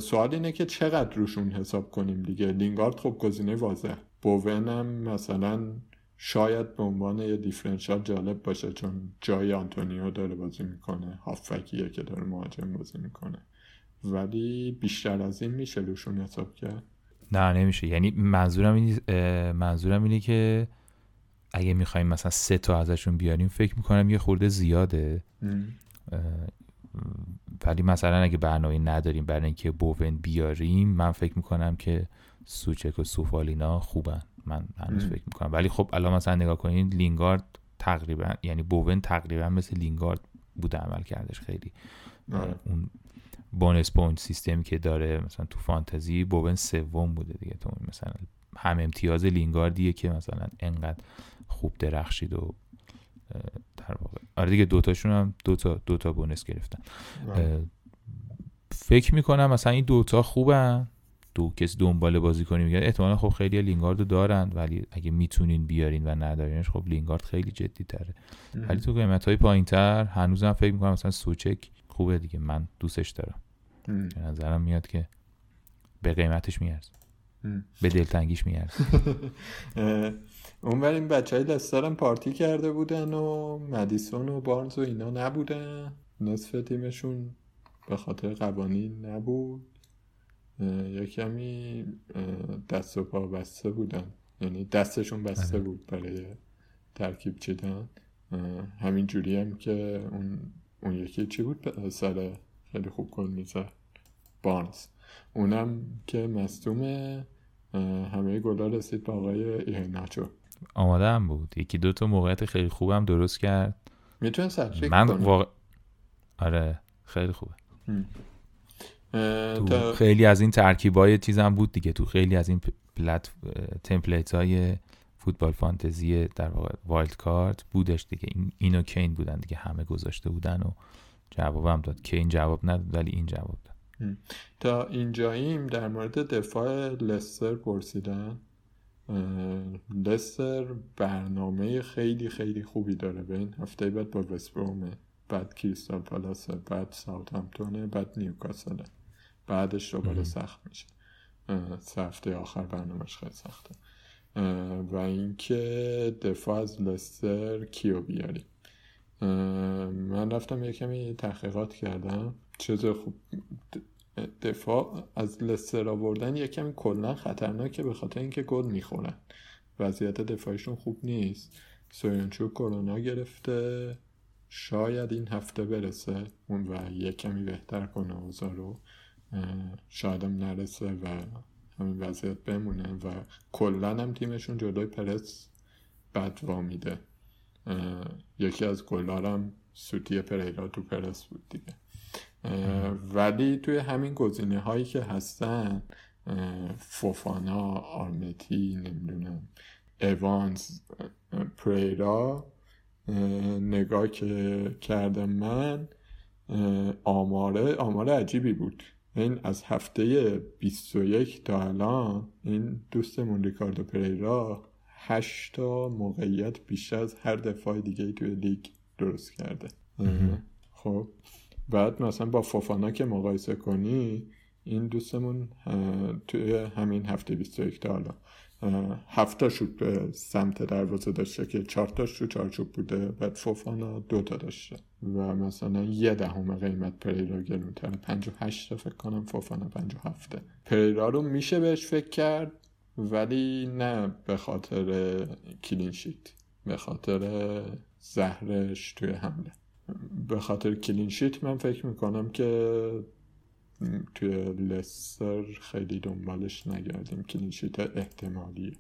سوال اینه که چقدر روشون حساب کنیم دیگه؟ لینگارد خب گزینه واضح بوون هم مثلا شاید به عنوان یه دیفرنشال جالب باشه چون جای آنتونیو داره بازی می‌کنه هافکیه که داره مهاجم بازی می‌کنه. ولی بیشتر از این میشه روشون حساب کرد؟ نه نمیشه. یعنی منظورم اینه منظورم اینه که اگه می‌خوایم مثلا سه تا ازشون بیاریم فکر می‌کنم یه خورده زیاده. ولی مثلا اگه برنامه نداریم برای اینکه بوون بیاریم من فکر می‌کنم که سوچک و سوفال اینا خوبن. من هنوز فکر می‌کنم. ولی خب الان مثلا نگاه کنید لینگارد تقریبا یعنی بوون تقریبا مثل لینگارد بوده عمل کردش خیلی. آره. اون bonus point system ی که داره مثلا تو فانتزی بوون سوم بوده دیگه. تو مثلا هم امتیاز لینگاردیه که مثلا انقدر خوب درخشید و در واقع. آره دیگه دوتاشون هم دوتا دوتا bonus گرفتن. فکر می‌کنم مثلا این دوتا خوبن. دو کسی دنبال بازی کنی میگن احتمالا خب خیلی لینگارد رو دارن ولی اگه می‌تونین بیارین و ندارینش خب لینگارد خیلی جدی تره ولی تو قیمت های پایین تر هنوزم فکر می‌کنم مثلا سوچک خوبه دیگه. من دوستش دارم. به نظرم میاد که به قیمتش میارز به دلتنگیش میارز اون این بچه های لستر پارتی کرده بودن و مدیسون و بارنز و اینا نبودن. نصف تیمشون به خاطر قوانین نبود. یه کمی دست و پا بسته بودن. یعنی دستشون بسته آره. بود برای ترکیب چیدن. همین جوری هم که اون, اون یکی چی بود؟ سر خیلی خوب کن می‌زد. بارنز. اونم که مستوم همه گلا رسید با آقای ناچو آماده هم بود. یکی دو تا موقعیت خیلی خوبم درست کرد. می‌تونه سوچک من واقع... آره خیلی خوبه. تو خیلی از این ترکیبای چیزم بود دیگه. تو خیلی از این template های فوتبال فانتزی در واقع wildcard بودش دیگه. این اینو کین بودن دیگه. همه گذاشته بودن و جوابم داد. که این جواب نداد ولی این جواب داد. تا اینجاییم در مورد دفاع لستر پرسیدن. لستر برنامه خیلی خیلی خوبی داره. به این هفته بعد با وستبرومه بعد کریستال پالاس بعد ساوثهامپتونه بعد نیوکاسل. بعدش دوباره سخت میشه. هفته آخر برنامهش خیلی سخته. و اینکه دفاع از لستر کیو بیاریم من رفتم یه کمی تحقیقات کردم. چیز خوب دفاع از لستر آوردن یه کمی کلا خطرناکه به خاطر اینکه گل می‌خورن. وضعیت دفاعشون خوب نیست. سویانچو کرونا گرفته. شاید این هفته برسه. اون و یه کمی بهتر کنه اوضاع رو شایدم نرسه و همین وضعیت بمونه و کلا هم تیمشون جلوی پرس بد میده یکی از گلارم سوتی پریرا تو پرس بود دیگه. ولی توی همین گزینه هایی که هستن فوفانا آرمتی نمی‌دونم ایوانز پریرا نگاه که کردم من آماره آماره عجیبی بود. این از هفته 21 تا الان این دوستمون ریکاردو پریرا هشت تا موقعیت بیشتر از هر دفاع دیگه توی لیگ درست کرده. خب. بعد مثلا با فوفانا که مقایسه کنی این دوستمون توی همین هفته 21 تا حالا هفتا شد به سمت دروازه داشته که چهار تاش تو چارچوب بوده بعد فوفانا دو تا داشته. و مثلا یه دهم قیمت پریرا پنج و هشت فکر کنم فوفانا پنج و هفته پریرا رو میشه بهش فکر کرد ولی نه به خاطر کلینشیت به خاطر زهرش توی حمله. به خاطر کلینشیت من فکر می‌کنم که توی لستر خیلی دنبالش نگردیم. کلینشیت احتمالیه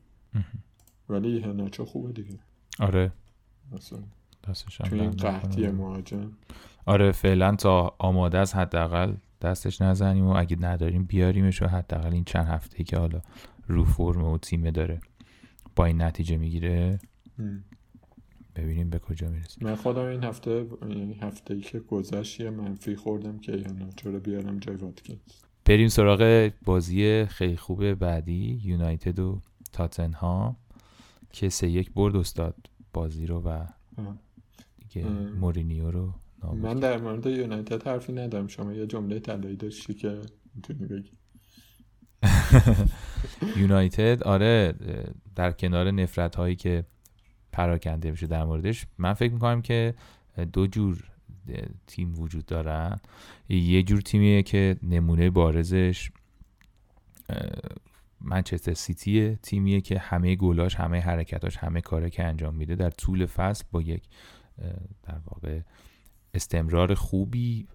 ولی هناچو خوبه دیگه. آره. دستش توی این قحطی مهاجم. آره فعلا تا آماده از حداقل دستش نزنیم و اگه نداریم بیاریمش و حداقل این چند هفته که حالا رو فرم و تیمه داره با این نتیجه می‌گیره. ببینیم به کجا می‌رسیم. من خودم این هفته یعنی هفته ای که گذشت یه منفی خوردم که یا چرا بیارم جای واتکینز. بریم سراغ بازی خیلی خوب بعدی یونایتد و تاتنهام که سه یک برد استاد بازی رو و دیگه مورینیو رو من در مورد یونایتد حرفی ندارم. شما یه جمله طلایی داشتی که می‌تونی بگی. یونایتد آره در کنار نفرت هایی که پراکنده میشه در موردش. من فکر می‌کنم که دو جور تیم وجود دارن یه جور تیمیه که نمونه بارزش منچستر سیتی تیمیه که همه گلاش همه حرکتاش همه کاره که انجام میده در طول فصل با یک در واقع استمرار خوبی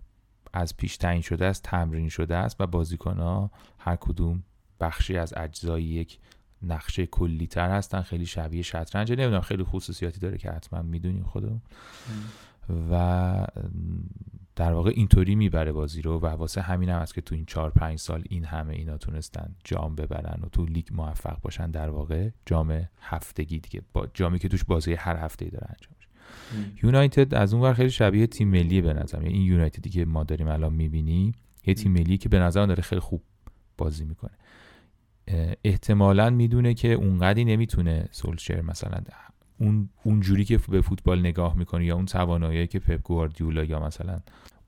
از پیش تعیین شده است تمرین شده است و بازیکن ها هر کدوم بخشی از اجزای یک نقشه کلی تر هستن خیلی شبیه شطرنج. نمی‌دونم خیلی خصوصیاتی داره که حتما می‌دونیم خودمون. و در واقع اینطوری می‌بره بازی رو و واسه همین هم هست که تو این چهار پنج سال این همه اینا تونستن جام ببرن و تو لیگ موفق باشن. در واقع جام هفتگی دیگه. با جامی که توش بازی هر هفته داره انجام میشه. یونایتد از اون ور خیلی شبیه تیم ملی به نظر این یونایتدی که ما داریم الان می‌بینی یه تیم ملی که به نظر داره خیلی خوب بازی می‌کنه. احتمالا می‌دونه که اونقدی نمی‌تونه سولشر مثلا اون اونجوری که به فوتبال نگاه می‌کنه یا اون توانایی که پپ گواردیولا یا مثلا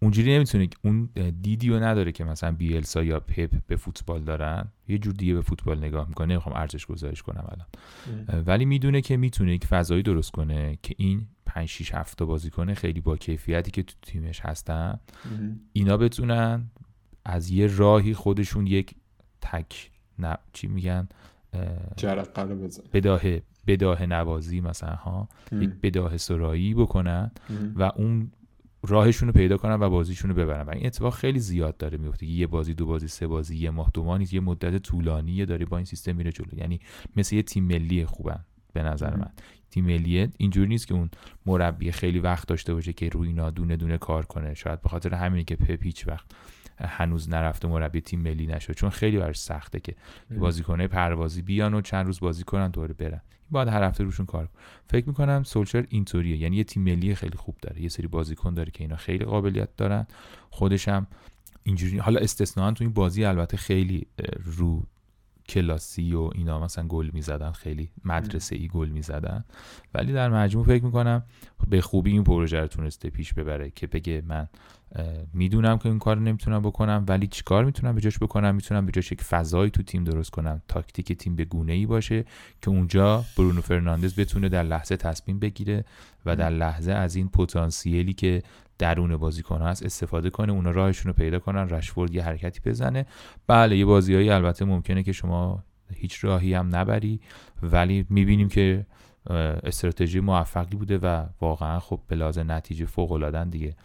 اونجوری نمی‌تونه اون دیدیو نداره که مثلا بیلسا یا پپ به فوتبال دارن. یه جور دیگه به فوتبال نگاه می‌کنه. نمی‌خوام ارزش گذارش کنم الان. ولی می‌دونه که می‌تونه یک فضایی درست کنه که این 5 6 7 بازیکن خیلی با کیفیتی که تو تیمش هستن. اینا بتونن از یه راهی خودشون یک تک نه چی میگن؟ جرقه بزن. بداهه بداه نوازی مثلا ها. یک بداه سرایی بکنن و اون راهشون رو پیدا کنن و بازیشون رو ببرن. و این اتفاق خیلی زیاد داره میفته یه بازی دو بازی سه بازی یه ماه دو ماه نیست یه مدت طولانی داره با این سیستم میره جلو. یعنی مثل یه تیم ملی خوبن به نظر من. تیم ملی اینجوری نیست که اون مربی خیلی وقت داشته باشه که روی اینا دونه دونه کار کنه. شاید به خاطر همینی که پپ هیچ وقت هنوز نرفته مربی تیم ملی نشد. چون خیلی براش سخته که بازیکنه پروازی بیان و چند روز بازی کنن دوباره برن. باید هر هفته روشون کار فکر می‌کنم سولشر اینطوریه یعنی یه تیم ملی خیلی خوب داره. یه سری بازیکن داره که اینا خیلی قابلیت دارن. خودش هم اینجوری حالا استثنا تو این بازی البته خیلی رو کلاسی و اینا مثلا گل می‌زدن خیلی مدرسه ای گل می‌زدن. ولی در مجموع فکر می‌کنم به خوبی این پروژه رو تونسته پیش ببره که بگه من می‌دونم که این کار نمی‌تونم بکنم ولی چیکار می‌تونم به جاش بکنم؟ می‌تونم به جاش یک فضایی تو تیم درست کنم تاکتیک تیم به گونه ای باشه که اونجا برونو فرناندز بتونه در لحظه تصمیم بگیره و در لحظه از این پتانسیلی که درون بازیکن هست استفاده کنه اونا راهشون رو پیدا کنن رشفورد یه حرکتی بزنه. بله یه بازیهایی البته ممکنه که شما هیچ راهی هم نبری ولی می‌بینیم که استراتژی موفقی بوده و واقعا خب به لازم نتیجه فوق العاده دیگه.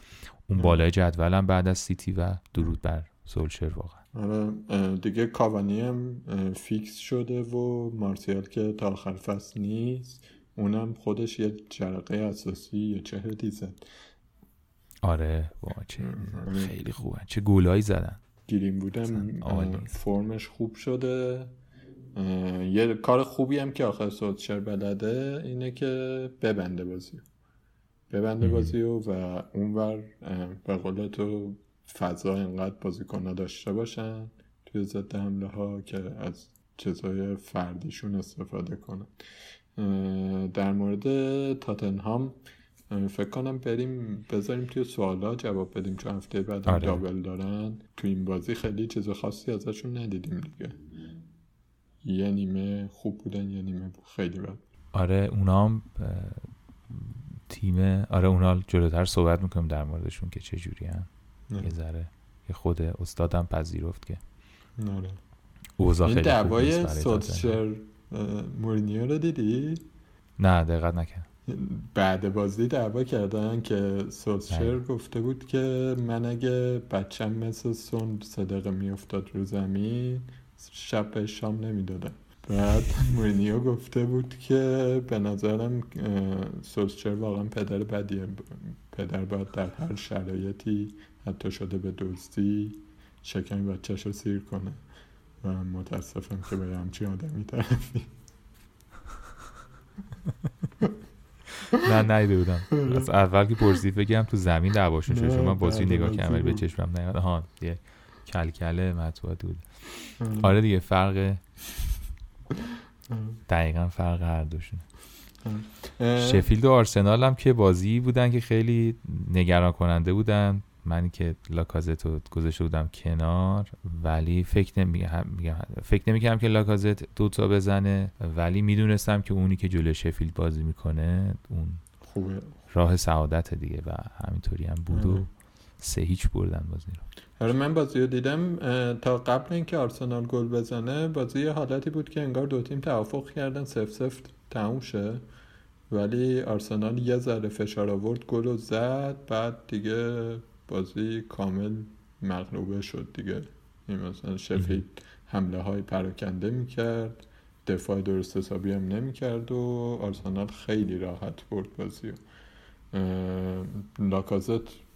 اون بالای جدولم بعد از سیتی و درود بر سولشر واقعا. آره دیگه کاوانی هم فیکس شده و مارسیال که تا آخر فصل نیست اونم خودش یه جرقه اساسی یه چه زد. آره چه خیلی خوبه چه گولایی زدن. گیریم بودم فرمش خوب شده. یه کار خوبی هم که آخر سوتشر بلده اینه که ببنده بازی ببنده بازی و اونور به قول تو فضا اینقدر بازیکن داشته باشن توی ضد حمله ها که از چیزهای فردیشون استفاده کنن. در مورد تاتنهام فکر کنم بریم بذاریم توی سوالا جواب بدیم چون هفته بعد آره. دابل دارن. تو این بازی خیلی چیز خاصی ازشون ندیدیم دیگه. یه نیمه خوب بودن یه نیمه خیلی بد. آره اونا تیم آره اونا جلوتر صحبت می‌کنیم در موردشون که چه جوری هم یه ذره که خود استادم پذیرفت که اوضاع خیلی دعوای سوتشر مورینیو رو دیدی؟ نه دقت نکرد. بعد بازی دعوا کردن که سولشر گفته بود که من اگه بچم مثل سون صدقه میافتاد رو زمین شب به شام نمی‌دادم. بعد مورینیو گفته بود که به نظرم سولشر واقعا پدر بدیه پدر باید در هر شرایطی حتی شده به دوستی شکم بچهش رو سیر کنه. و متاسفم که به همچین آدمی طرفی. نه نیده بودم از اول که پرسید بگم تو زمین دعواشون شد. چون من بازی نگاه کردم به چشمم نیاد ها یه کلکله مطبوعات بود آره دیگه فرق دقیقا فرق هر دوشون. شفیلد و آرسنال هم که بازی بودن که خیلی نگران کننده بودن. من که لاکازت رو گذاشته بودم کنار ولی فکر نمیگم فکر نمی‌کردم که لاکازت دوتا بزنه. ولی می‌دونستم که اونی که جلوی شفیلد بازی می‌کنه اون خوبه. راه سعادت دیگه و همینطوری هم بود و سه هیچ بردن بازی رو. آره من بازی رو دیدم تا قبل اینکه آرسنال گل بزنه بازی حالتی بود که انگار دو تیم توافق کردن سف سف تموم شه. ولی آرسنال یه ذره فشار آورد گل و زد بعد دیگه بازی کامل مغلوبه شد دیگه. این مثلا شفید حمله های پراکنده می‌کرد دفاع درست حسابی هم نمی‌کرد و آرسنال خیلی راحت برد بازی لاکازت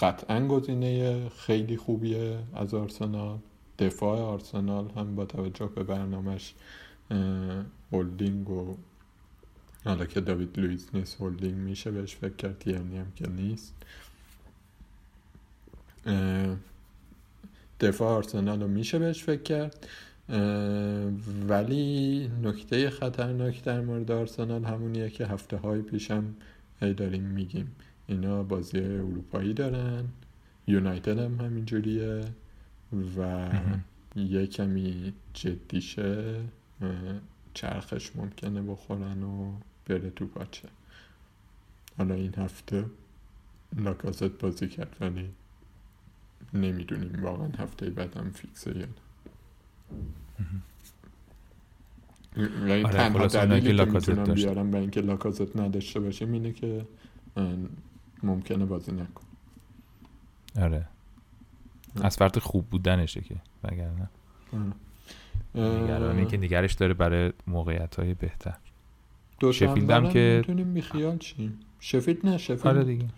قطعا گزینه خیلی خوبیه از آرسنال. دفاع آرسنال هم با توجه به برنامهش هولدینگ و حالا که داوید لویز نیست هولدینگ میشه بهش فکر کرد یعنی هم که نیست. دفاع آرسنال رو میشه بهش فکر کرد. ولی نکته خطرناک در مورد آرسنال همونیه که هفته های پیشم هی داریم میگیم. اینا بازی اروپایی دارن. یونایتد هم همینجوریه. و یه کمی جدیشه. چرخش ممکنه بخورن و بره تو پاچه حالا این هفته لاکازت بازی کرد ولی نمی‌دونیم واقعا هفته بعد هم فیکسه یا نه. یعنی آره تنها دلیلی که می‌تونم بیارم به اینکه لاکازت نداشته باشیم اینه که ممکنه بازی نکن آره. از فرط خوب بودنشه که وگرنه. نگرانی که نگرش داره برای موقعیت های بهتر شفیلد هم که می‌تونیم بیخیال چیم. شفیلد نه شفیلد آره دیگه.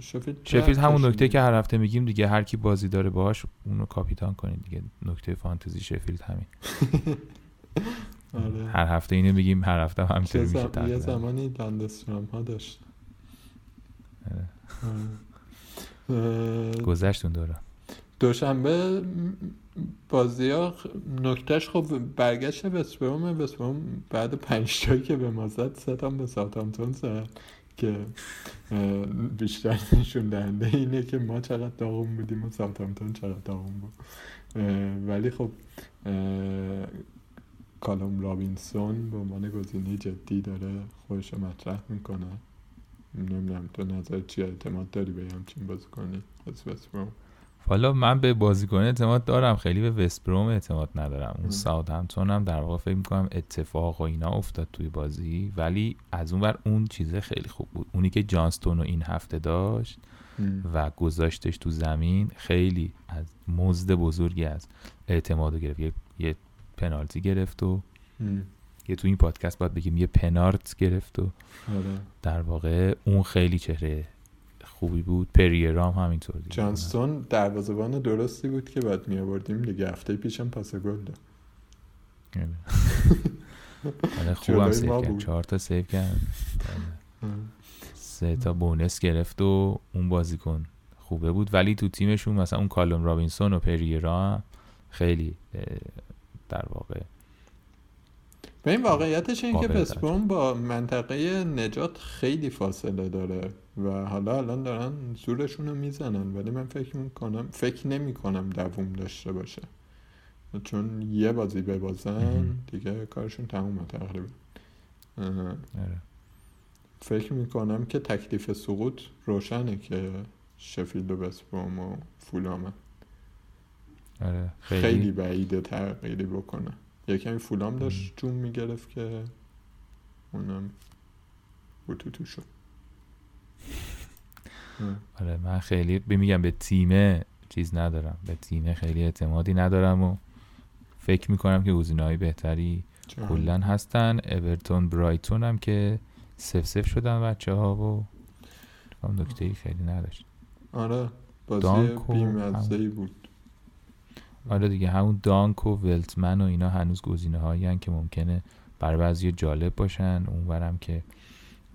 شفیلد شفیلد همون نکته که هر هفته میگیم دیگه هر کی بازی داره باهاش اونو کاپیتان کنید دیگه. نکته فانتزی شفیلد همین. آره. هر هفته اینو میگیم هر هفته هم میشه. یه زمانی لندسترام ها داشت. آره. گذشت اون دوره دوشنبه بازی ها نکتهش خب برگشت وستبروم وستبروم بعد پنج تایی که به ما زد سه تا به ساوثهامپتون زد که بیشتر نشون دهنده اینه که ما چقدر داغون بودیم و ساوثهامپتون چقدر داغون بود. ولی خب کالوم رابینسون به عنوان گزینه جدی داره خودش مطرح می‌کنه. نمی‌دونم تو نظر چی؟ اعتماد داری به همچین بازی کنی از وستبروم حالا من به بازیکن اعتماد دارم خیلی به وست بروم اعتماد ندارم. اون. ساوت همتون هم در واقع فکر می‌کنم اتفاق و اینا افتاد توی بازی ولی از اون ور اون چیزه خیلی خوب بود. اونی که جانستون رو این هفته داشت و گذاشتش تو زمین خیلی مزد بزرگ این اعتماد رو گرفت. یه, یه پنالتی گرفت و ام. یه تو این پادکست باید بگیم یه پنارت گرفت و آره. در واقع اون خیلی چهره خوبی بود. پریرا هم همینطور دیگه. جانستون دروازه‌بان درستی بود که بعد می آوردیم دیگه هفته پیشم پاس گل داد. آره. آره خوبم save کرد. چهار تا save کرد. سه تا بونس گرفت و اون بازیکن خوبه بود. ولی تو تیمشون مثلا اون کالوم رابینسون و پریرا خیلی در واقع این واقعیتش این که وستبروم با منطقه نجات خیلی فاصله داره و حالا الان دارن زورشون رو می‌زنن ولی من فکر می‌کنم فکر نمی کنم دووم داشته باشه چون یه بازی ببازن. دیگه کارشون تمومه تقریبا آره. فکر می‌کنم که تکلیف سقوط روشنه که شفیلد و وستبروم و فولامه آره. خیلی, خیلی, بعیده تغییری بکنه یه کمی فولام داشت. جون می‌گرفت که اونم بوتوتو شد. اه. آره من خیلی میگم به تیمه چیز ندارم. به تیمه خیلی اعتمادی ندارم و فکر می‌کنم که گزینه‌های بهتری کلا هستن. اورتون برایتون هم که سف سف شدن بچه ها و هم نکته خیلی نداشت. آره بازی دانک و بیمزه ای هم- بود. آره دیگه همون دانک و ولتمن و اینا هنوز گزینه هایی که ممکنه برای بعضی جالب باشن. اونورم که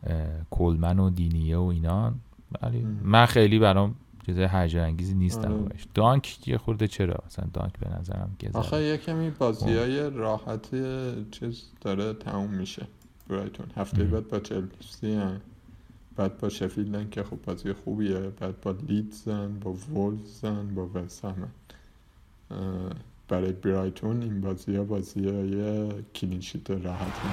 اه، کولمن و دینیه و اینا. ولی. من خیلی برام چیز هیجان انگیزی نیستم آره. باش دانک یه خورده چرا؟ مثلا دانک به نظرم که آخه یه کمی بازی های راحتی چیز داره تموم میشه برایتون هفته. بعد با چلسی. بعد با شفیلدن که خب بازی خوبیه. بعد با لیدزن با وولزن با وسهمن برای برایتون این بازی ها بازی های کلینشیت راحتی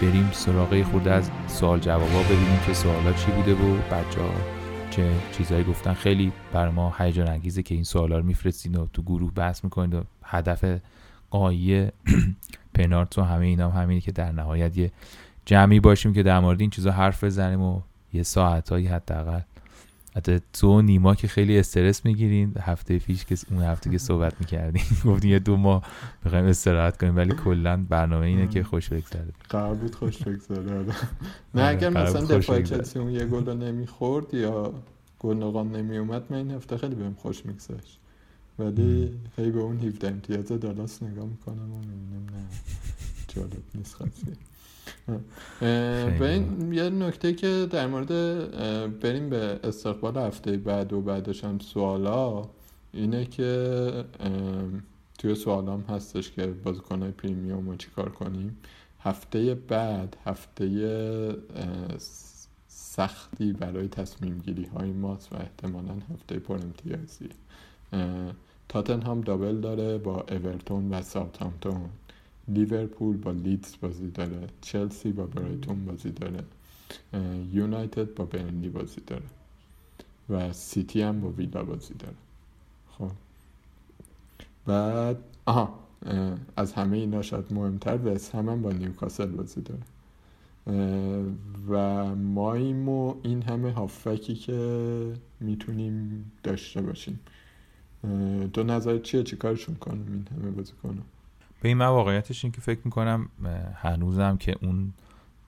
بریم سراغ خورده از سوال جوابا ببینیم که سوالا چی بوده و بچه چه چیزایی گفتن خیلی بر ما هیجان انگیزه که این سوالا رو میفرستین و تو گروه بحث می‌کنید و هدف قایی پنارت و همه اینا هم همینه که در نهایت یه جمعی باشیم که در مورد این چیزا حرف بزنیم و یه ساعتایی حداقل حتی تو نیما که خیلی استرس می‌گیرین. هفته پیش که اون هفته که صحبت می‌کردیم گفتین یه دو ماه بخوایم استراحت کنیم ولی کلا برنامه اینه که خوش بگذره. قرار بود خوش بگذاره آره. نه آره، اگر قرار مثلا دفاع بگذره. چلسی اون یه گل رو نمی‌خورد یا گل نقام نمیومد من این هفته خیلی بهم خوش میگذشت. ولی هی به اون 17 امتیاز دالاس نگاه می‌کنم و می‌بینم نه جالب نیست خاصی. این یه نکته که در مورد بریم به استقبال هفته بعد و بعدش هم سوالا اینه که توی سوالام هستش که بازیکنهای premium رو چیکار کنیم؟ هفته بعد هفته سختی برای تصمیم گیری های ماست و احتمالا هفته پر امتیازی تاتنهام double داره با اورتون و ساوثهامپتون لیورپول با لیدز بازی داره چلسی با برایتون بازی داره یونایتد با برنلی بازی داره و سیتی هم با ویلا بازی داره. خب. بعد آها از همه اینا شاید مهمتر وست هم, با نیوکاسل بازی داره. و ماییم و این همه هافکی که می‌تونیم داشته باشیم. تو نظر چیه؟ چی کارشون کنیم این همه بازی کنم به این من واقعیتش این که فکر می‌کنم هنوزم که اون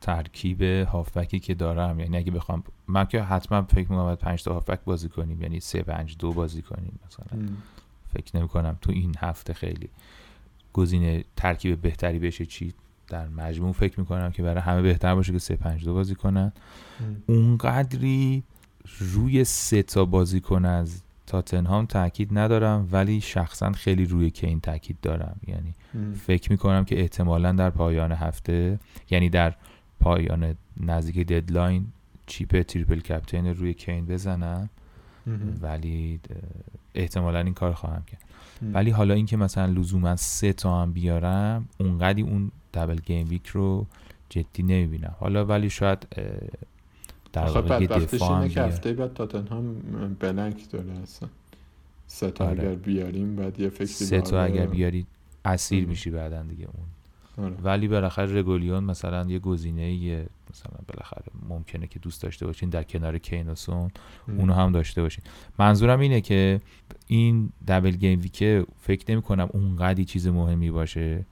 ترکیب هافبکی که دارم یعنی اگه بخوام من که حتما فکر می‌کنم باید 5 تا هافبک بازی کنیم یعنی 3 5 2 بازی کنیم مثلا. فکر نمی کنم تو این هفته خیلی گزینه ترکیب بهتری بشه چی در مجموع. فکر می‌کنم که برای همه بهتر باشه که 3 5 2 بازی کنن. اونقدری روی سه تا بازیکن از تاتنهام تاکید ندارم ولی شخصا خیلی روی کین تاکید دارم. یعنی فکر می‌کنم که احتمالا در پایان هفته یعنی در پایان نزدیک deadline chip triple captain روی کین بزنم. ولی احتمالا این کار خواهم کرد. ولی حالا اینکه مثلا لزوما سه تا هم بیارم اونقدی اون double game week رو جدی نمی‌بینم. حالا ولی شاید در واقع دفاع هم که هفته بعد تاتنهام blank داره اصلا. سه تا آره. اگر بیاریم بعد یه فکری سه تا اگر بیاری اسیر میشی بعدا دیگه اون. آره. ولی بالاخره رگولیون مثلا یه گزینه یه مثلا بالاخره ممکنه که دوست داشته باشین در کنار کینوسون اونو هم داشته باشین. منظورم اینه که این دبل گیم ویکه فکر نمی کنم اونقدی چیز مهمی باشه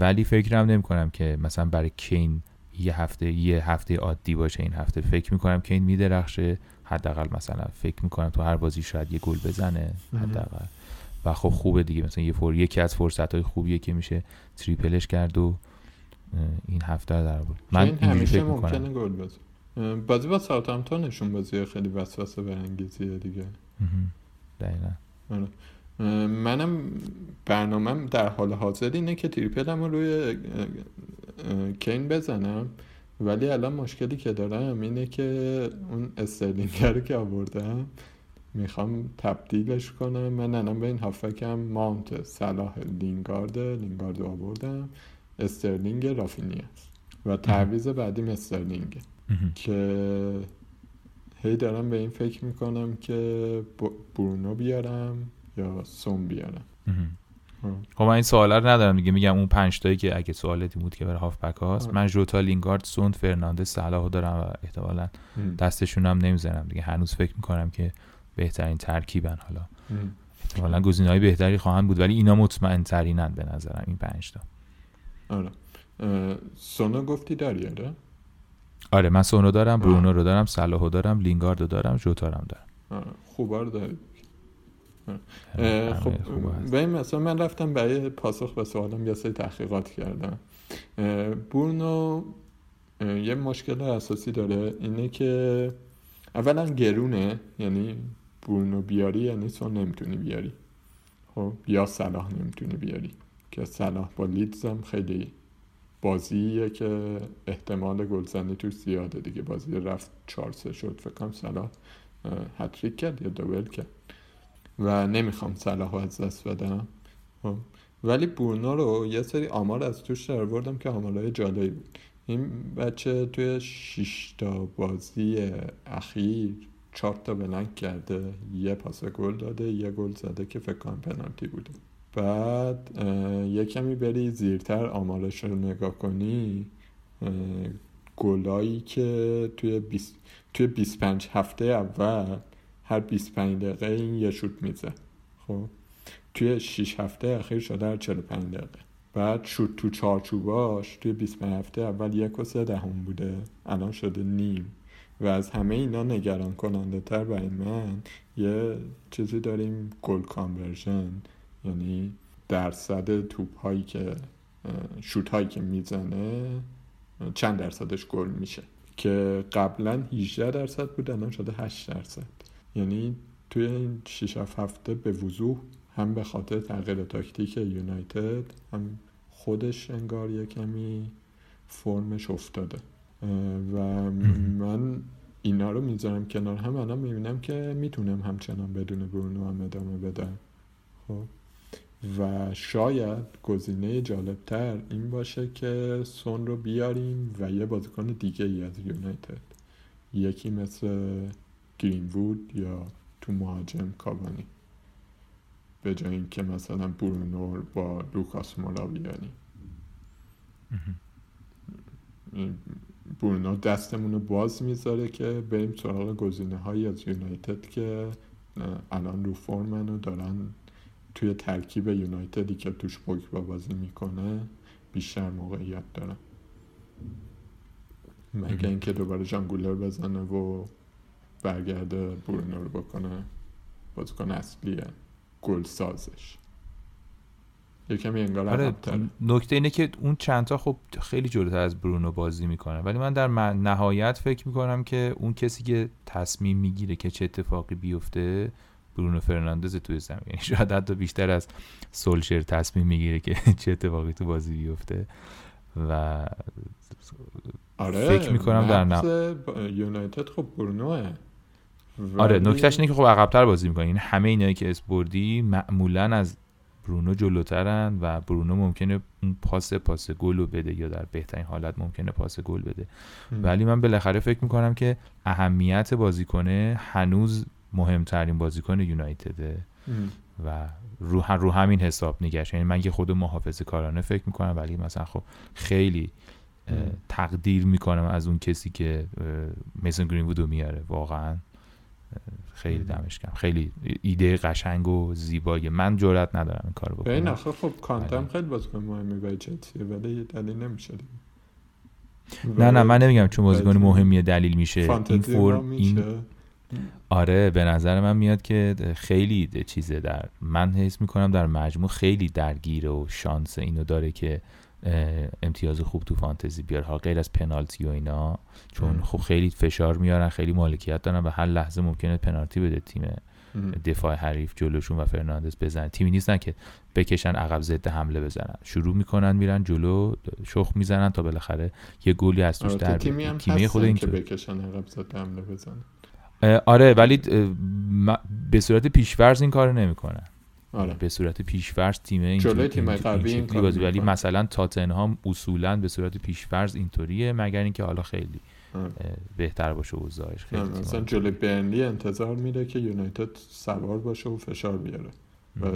ولی فکرم نمی کنم که مثلا برای کین یه هفته یه هفته عادی باشه این هفته. فکر می‌کنم که این میدرخشه. حداقل مثلا فکر می‌کنم تو هر بازی شاید یه گل بزنه. حداقل. و خب خوبه دیگه. مثلا یه فور یکی از فرصت های خوبیه که میشه تریپلش کرد و این هفته در بود من اینجوری فکر می‌کنم. گل بزن بازی با ساوثهامپتونشون بازی خیلی وسوسه برانگیزیه دیگه. دقیقاً. آره. منم برنامهم در حال حاضر اینه که تریپلم رو روی کین بزنم. ولی الان مشکلی که دارم اینه که اون استرلینگ رو که آوردم می‌خوام تبدیلش کنم. من الان به این هافبکم مانت صلاح لینگارد لینگارد آوردم. استرلینگ رافینیاست و تعویض بعدیم استرلینگه که هی دارم به این فکر می‌کنم که برونو بیارم. یا سوم بیارم خب من این سوالا رو ندارم دیگه. میگم اون پنج تایی که اگه سوالاتی بود که برای هافبک هاست من جوتا لینگارد سون فرناندز صلاح دارم و احتمالا دستشون هم نمی‌زنم دیگه. هنوز فکر می‌کنم که بهترین ترکیبن حالا. احتمالا گزینه های بهتری خواهند بود ولی اینا مطمئن ترینن به نظرم این پنج تا. آره. سونو گفتی داری آره آره من سونو دارم برونو رو دارم صلاحو دارم لینگارد رو دارم جوتا رو دارم. خوبا رو خب به این مثلا من رفتم برای پاسخ به سوالم یه سری تحقیقات کردم. بورنو یه مشکل اساسی داره اینه که اولا گرونه یعنی بورنو بیاری یعنی سون نمی‌تونی بیاری. خب یا صلاح نمی‌تونی بیاری. که صلاح با لیدزم خیلی بازیه که احتمال گلزنی توش زیاده. دیگه بازی رفت چهار سه شد فکر کنم صلاح هتریک کرد یا دوبل کرد. و نمی‌خوام صلاح از دست بدم. خب. ولی بورنو رو یه سری آمار از توش در بردم که آمارهای جالبی بود. این بچه توی تا بازی اخیر چهار تا بلنک کرده یه پاس گل داده یه گل زده که فکر کنم پنالتی بوده. بعد یه کمی بری زیرتر آمارش رو نگاه کنی گلایی که توی 20 توی 25 هفته اول هر 25 دقیقه این یه شوت میزه. خب؟ توی 6 هفته اخیر شده هر 45 دقیقه. بعد شوت تو چارچوباش توی 25 هفته اول یک و سه دهم بوده. الان شده نیم. و از همه اینا نگران کننده تر برای من یه چیزی داریم گل کانورژن. یعنی درصد توپ هایی که شوت هایی که می‌زنه چند درصدش گل میشه. که قبلا 18 درصد بود الان شده 8 درصد. یعنی توی این 6 هفته به وضوح هم به خاطر تغییر تاکتیک یونایتد هم خودش انگار یه کمی فرمش افتاده. و من اینا رو می‌ذارم کنار هم. الان می‌بینم که می‌تونم همچنان بدون برونو هم ادامه بدم. خب. و شاید گزینه جالبتر این باشه که سون رو بیاریم و یه بازیکن دیگه ای از یونایتد. یکی مثل گرینوود یا تو مهاجم کابانی به جای اینکه مثلا برونو با لوکاس مولا بیاریم برونو دستمون رو باز می‌ذاره که بریم سراغ گزینه هایی از یونایتد که الان رو فرمن و دارن توی ترکیب یونایتدی که توش پوگبا بازی می‌کنه بیشتر موقعیت دارن. مگه اینکه دوباره جانگولر بزنه و برگرده برونو رو بکنه بازیکن اصلیه گل سازش. یکمی انگار آره نکته اینه که اون چندتا خب خیلی جلوتر از برونو بازی می‌کنه ولی من در نهایت فکر می‌کنم که اون کسی که تصمیم می‌گیره که چه اتفاقی بیفته برونو فرناندز توی زمین. یعنی شاید حتی بیشتر از سولشر تصمیم می‌گیره که چه اتفاقی تو بازی بیفته. و آره فکر می‌کنم در نه یونایتد خب برونوه. آره نکتهش اینه که خب عقبتر بازی می‌کنه یعنی همه اینایی که اسپوردی معمولا از برونو جلوترن و برونو ممکنه اون پاس پاس گل رو بده یا در بهترین حالت ممکنه پاس گل بده. ولی من بالاخره فکر می‌کنم که اهمیت بازیکنه هنوز مهمترین بازیکن یونایتده و رو, رو همین حساب نگشت یعنی من یه خود محافظه کارانه فکر می‌کنم ولی مثلا خب خیلی تقدیر می‌کنم از اون کسی که میسن گرین میاره واقعا. خیلی دمش کم خیلی ایده قشنگ و زیبایی. من جرئت ندارم این کارو بکنم. آخه خب کانتم خیلی بازیکن مهمی برای چلسی ولی دلیل نمیشه نه نه من نمیگم چون بازیکن مهمیه دلیل میشه. این فرم این آره به نظر من میاد که خیلی چیزه در من حس می‌کنم در مجموع خیلی درگیره و شانس اینو داره که امتیاز خوب تو فانتزی بیار. ها غیر از پنالتی و اینا چون خب خیلی فشار میارن خیلی مالکیت دارن و هر لحظه ممکنه پنالتی بده تیم دفاع حریف جلوشون و فرناندز بزنن تیمی نیستن که بکشن عقب ضد حمله بزنن. شروع می‌کنن میرن جلو شخ می‌زنن تا بالاخره یه گولی از توش در تیمی هم تیمی خود این که بکشن عقب ضد حمله بزنن. آره ولی به صورت پیشورز این کارو نمی‌کنن. آره. به صورت پیشفرض تیم این جلوی تیم قوی این بازی ولی مثلا تاتنهام اصولا به صورت پیشفرض اینطوریه مگر اینکه حالا خیلی آره. بهتر باشه اوضاعش خیلی آره. مثلا جلوی برنلی انتظار میره که یونایتد سوار باشه و فشار بیاره و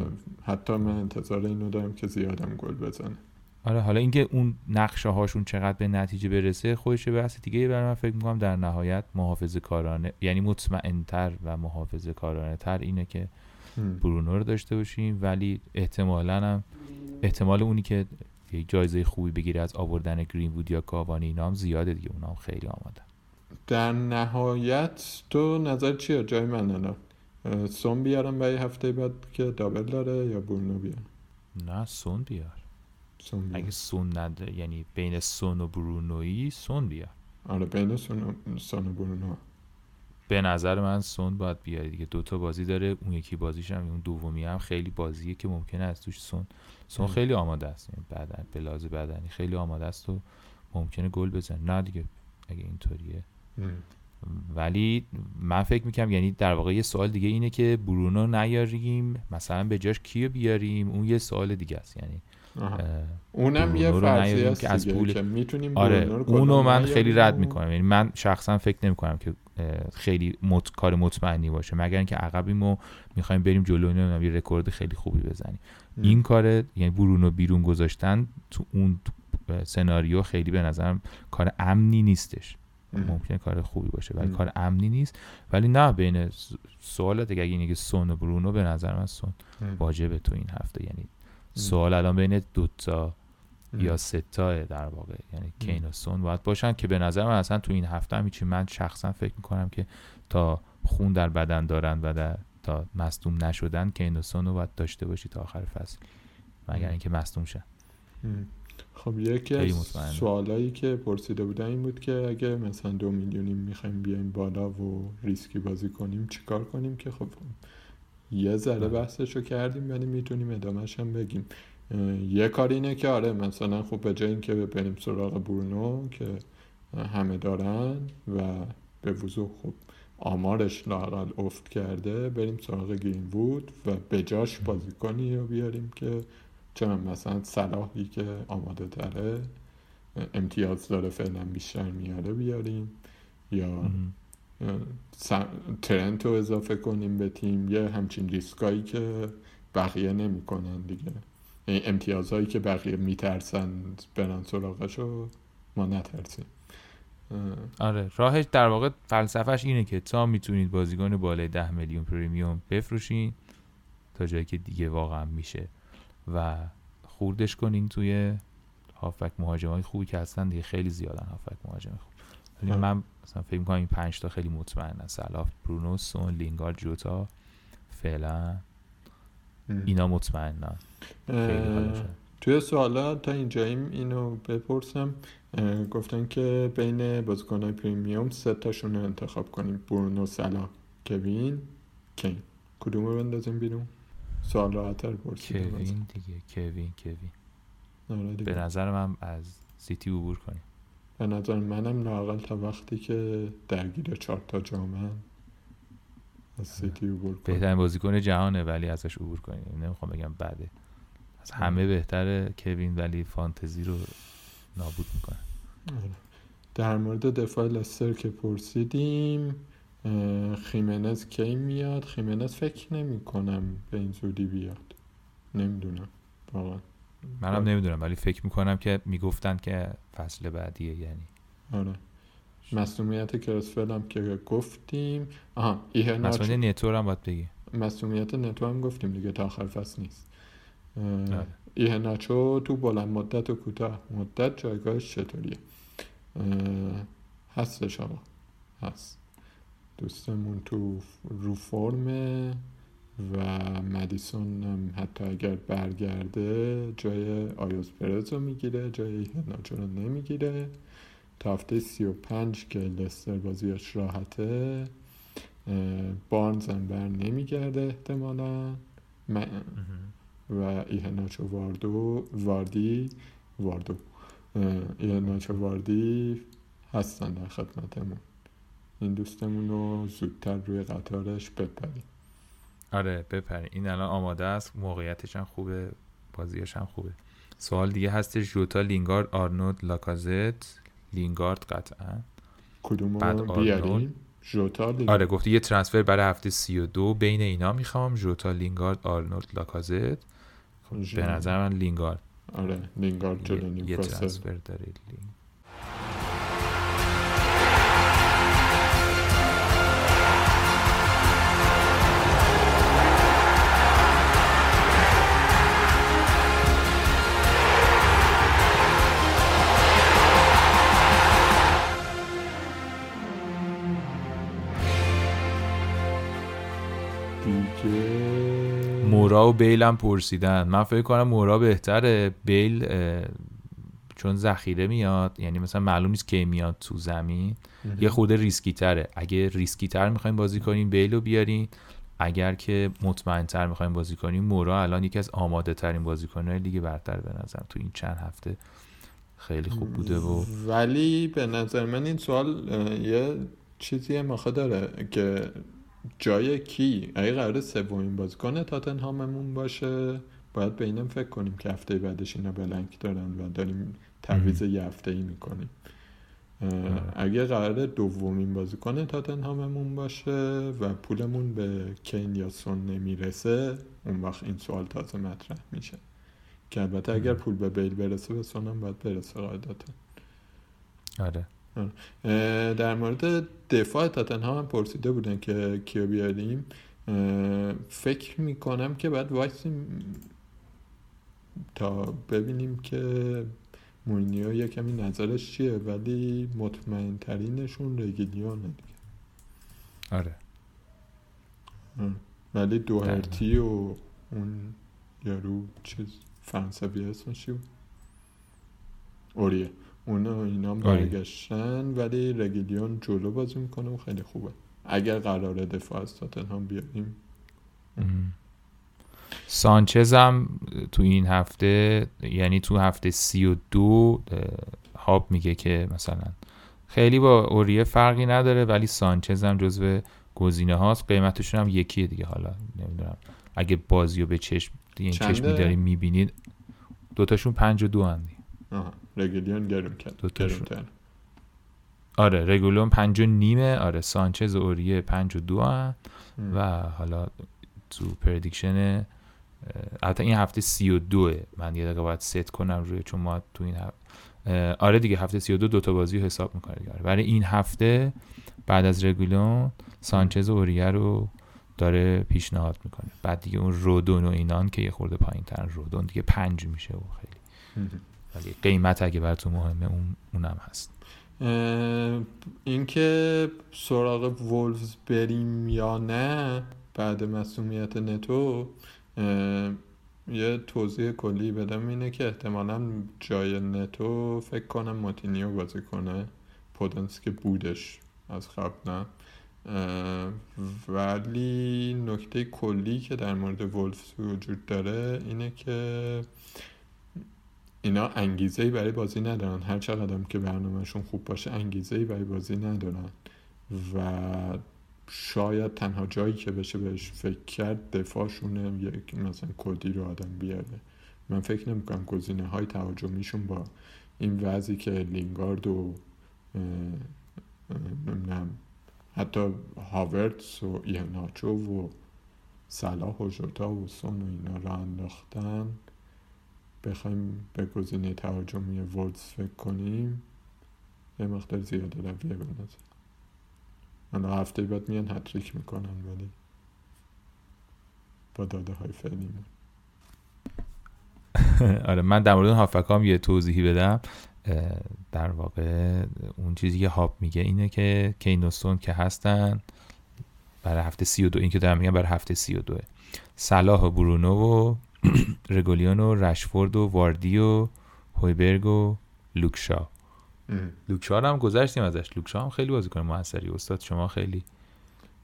حتی من انتظار اینو دارم که زیادم گل بزنه آره حالا اینکه اون نقشه هاشون چقدر به نتیجه برسه خودش بحث دیگه برای من فکر می‌کنم در نهایت محافظه کارانه یعنی مطمئنتر و محافظه کارانه تر اینه که برونو رو داشته باشیم ولی احتمالا هم احتمال اونی که یک جایزه خوبی بگیره از آوردن گرین وود یا کاوانی اینا هم زیاده دیگه اونا هم خیلی آماده. در نهایت تو نظر چیه؟ جای من الان. سون بیارم برای هفته بعد که دابل داره یا برونو بیار نه سون بیار. سون بیار. اگه سون نده یعنی بین سون و برونویی سون بیار. آره بین سون و, سون و برونو. به نظر من سون باید بیاری دیگه. دوتا بازی داره اون یکی بازیش هم اون دومی هم خیلی بازیه که ممکنه از توش سون سون خیلی آماده است. یعنی بدن به لحاظ بدنی خیلی آماده است و ممکنه گل بزنه. نه دیگه اگه اینطوریه. ولی من فکر می‌کنم یعنی در واقع یه سوال دیگه اینه که برونو نیاریم مثلا به جاش کیو بیاریم؟ اون یه سوال دیگه است. یعنی اونم یه فرضی است که از پول که می‌تونیم آره اونو من خیلی رد می‌کنم. یعنی من شخصا فکر نمی‌کنم که خیلی مت... کار مطمئنی باشه. مگر اینکه عقبیم و می‌خوایم بریم جلو اینو یه رکورد خیلی خوبی بزنیم. این کار یعنی برونو بیرون گذاشتن تو اون سناریو خیلی به نظرم کار امنی نیستش. ممکن کار خوبی باشه ولی کار امنی نیست. ولی نه بین سوالات دیگه اگه اینه سون و برونو به نظر من سون واجبه تو این هفته. یعنی سوال الان بین دوتا یا ستا در واقع یعنی کین و سون باید باشن که به نظر من اصلا تو این هفته هم من شخصا فکر می‌کنم که تا خون در بدن دارن و در تا مصدوم نشدن کین و سون رو باید داشته باشی تا آخر فصل مگر اینکه مصدوم شن. خب یکی از سوالایی که پرسیده بودن این بود که اگه مثلا دو میلیونی می‌خوایم بیایم بالا و ریسکی بازی کنیم چیکار کنیم که خب یه ذره بحثش رو کردیم ولی می‌تونیم ادامهش هم بگیم. یه کار اینه که آره مثلا خب به جای اینکه بریم سراغ برونو که همه دارن و به وضوح خب آمارش لاقل افت کرده بریم سراغ گرین وود و به جاش بازیکنی رو بیاریم که چه مثلا صلاحی که آماده تره امتیاز داره فعلا بیشتر میاره بیاریم. یا ترنت رو اضافه کنیم به تیم یه همچین ریسکایی که بقیه نمی‌کنن دیگه. امتیازهایی که بقیه میترسن برن سراغش رو ما نترسیم. آره راهش در واقع فلسفهش اینه که تا می‌تونید بازیکن بالای ده میلیون پریمیوم بفروشین تا جایی که دیگه واقعا میشه و خوردش کنین توی هافک های خوبی که هستن دیگه خیلی زیادن هافک مهاجم خوب. ولی من مثلا فکر می‌کنم این پنج تا خیلی مطمئنن. سلاف برونو سون لینگارد جوتا فعلا اینا مطمئنن. توی سوالات تا اینجاییم اینو بپرسم گفتن که بین بازیکنهای پریمیوم سه تاشون رو انتخاب کنیم برونو سلا کوین کین. کدوم رو بندازیم بیرون؟ سوال راحتر پرسیدم کوین دیگه کوین کوین. آره به نظر من از سیتی عبور کنیم. به نظر منم لاقل تا وقتی که درگیر چهار تا جامعه از سیتی عبور کنیم بهترین بازیکن جهانه ولی ازش عبور کنیم. نمی‌خوام بگم بعده از همه بهتره کوین ولی فانتزی رو نابود می‌کنه. آره. در مورد دفاع لستر که پرسیدیم خیمنز کی میاد؟ خیمنز فکر نمی کنم به این زودی بیاد. نمی‌دونم. واقعا. منم نمی‌دونم ولی فکر می‌کنم که می‌گفتن که فصل بعدیه یعنی. آره. مسئولیت کرسفل هم که گفتیم. آها ایه مسئولیت نتور هم باید بگی. مسئولیت نتو هم گفتیم دیگه تا آخر فصل نیست. آره. ایه ناچو تو بلند مدت و کوتاه مدت جایگاهش چطوریه؟ هستش آقا هست. دوستمون تو رو فرمه و مدیسون هم حتی اگر برگرده جای آیوز پرز رو می‌گیره جای هناچو رو نمی‌گیره. تا هفته سی و پنج که لستر بازیش راحته بارنز هم بر نمیگرده احتمالا. و ایهناچو واردو واردی واردو. ایهناچو واردی هستن در خدمتمون. این دوستمون رو زودتر روی قطارش بپریم. آره بپریم. این الان آماده است. موقعیتش هم خوبه. بازیش هم خوبه. سوال دیگه هستش. جوتا لینگارد آرنولد لاکازت. لینگارد قطعا. کدوم بعد بیاریم؟ جوتا آره گفتی یه ترانسفر برای هفته سی و دو. بین اینا می‌خوام. جوتا لینگارد آرنولد لاکازت. خب به نظر من لینگارد. آره لینگارد جلو یه ترانسفر داره لینگ. مورا و بیل هم پرسیدن. من فکر کنم مورا بهتره. بیل چون ذخیره میاد یعنی مثلا معلوم نیست کی میاد تو زمین. یه خورده ریسکی تره اگه ریسکی تر می‌خوایم بازی کنیم بیل رو بیارین اگر که مطمئن تر می‌خوایم بازی کنیم مورا الان یکی از آماده ترین بازیکنهای لیگ برتر به نظر تو این چند هفته خیلی خوب بوده و ولی به نظر من این سوال یه چیزی مخه داره که جای کی؟ اگه قرار سومین بازیکن تاتنهاممون باشه. باید به اینم فکر کنیم که هفته بعدش اینا بلنک دارن و داریم تعویض یه هفته ای می‌کنیم اگه قرار دومین بازیکن تاتنهاممون باشه و پولمون به کین یا سون نمی‌رسه اون وقت این سوال تازه مطرح میشه. که البته اگر پول به بیل برسه به سونم باید برسه قاعدتا. آره. در مورد دفاع تاتنهام هم پرسیده بودن که کیو بیاریم. فکر می‌کنم که باید وایسیم تا ببینیم که مورینیو یه کمی نظرش چیه ولی مطمئن ترینشون رگولیونه دیگه. آره. ولی دوهرتی و اون یارو چیز فرانسوی اسمش اوریه. اونا اینا آره. برگشتن ولی رگیلیون جلو بازی می‌کنه و خیلی خوبه. اگر قرار دفاع از تاتنهام بیاریم. سانچز هم تو این هفته یعنی تو هفته سی و دو هاب میگه که مثلا خیلی با اوریه فرقی نداره ولی سانچز هم جزو گزینه هاست. قیمتشون هم یکیه دیگه حالا نمی‌دونم. اگه بازی رو به چشم این چشمی داریم می‌بینید دوتاشون پنج و دو هندی رگولیون گرم کرد. آره رگولیون پنج و نیمه. آره سانچز و اوریه پنج و دو هم و حالا تو prediction البته این هفته سی و دوه. من یه دقیقه باید ست کنم روی چون ما تو این آره دیگه هفته 32 دو تا بازی حساب می‌کنه دیگه. برای این هفته بعد از رگولیون سانچز و اوریه رو داره پیشنهاد می‌کنه. بعد دیگه اون رودون و اینان که یه خورده پایین تر رودون دیگه پنج میشه و خیلی. ولی قیمت اگه براتون مهمه اون اونم هست. اینکه سراغ وولفز بریم یا نه بعد مسئولیت نتو یه توضیح کلی بدم. اینه که احتمالا جای نتو فکر کنم ماتینیو بازی کنه. پودنس که بودش از قبل نه. ولی نکته کلی که در مورد ولفز وجود داره اینه که اینا انگیزه برای بازی ندارن. هر چقدر که برنامهشون خوب باشه انگیزه برای بازی ندارن. و شاید تنها جایی که بشه بهش فکر کرد دفاعشونه یک مثلا کدی رو آدم بیاره. من فکر نمی‌کنم گزینه های تهاجمیشون با این وضعی که لینگارد و نمی‌دونم حتی هاورتس و ایهناچو و صلاح و جوتا و سون و اینا را انداختن. بخوایم به گزینه تهاجمی ولز فکر کنیم یه مقدار زیاده رویه به من هفته بعد میان هتریک می‌کنن ولی با داده های فعلی آره من در مورد هافکام یه توضیحی بدم. در واقع اون چیزی که هاپ میگه اینه که کینوستون که هستن برای هفته سی و دو این که دارم میگم برای هفته سی و دوه. صلاح و برونو و رگولیون و رشفورد و واردی و هویبرگ و لوکشا. لوکشا هم گذشتیم ازش. لوکشا هم خیلی بازیکن موثری. استاد شما خیلی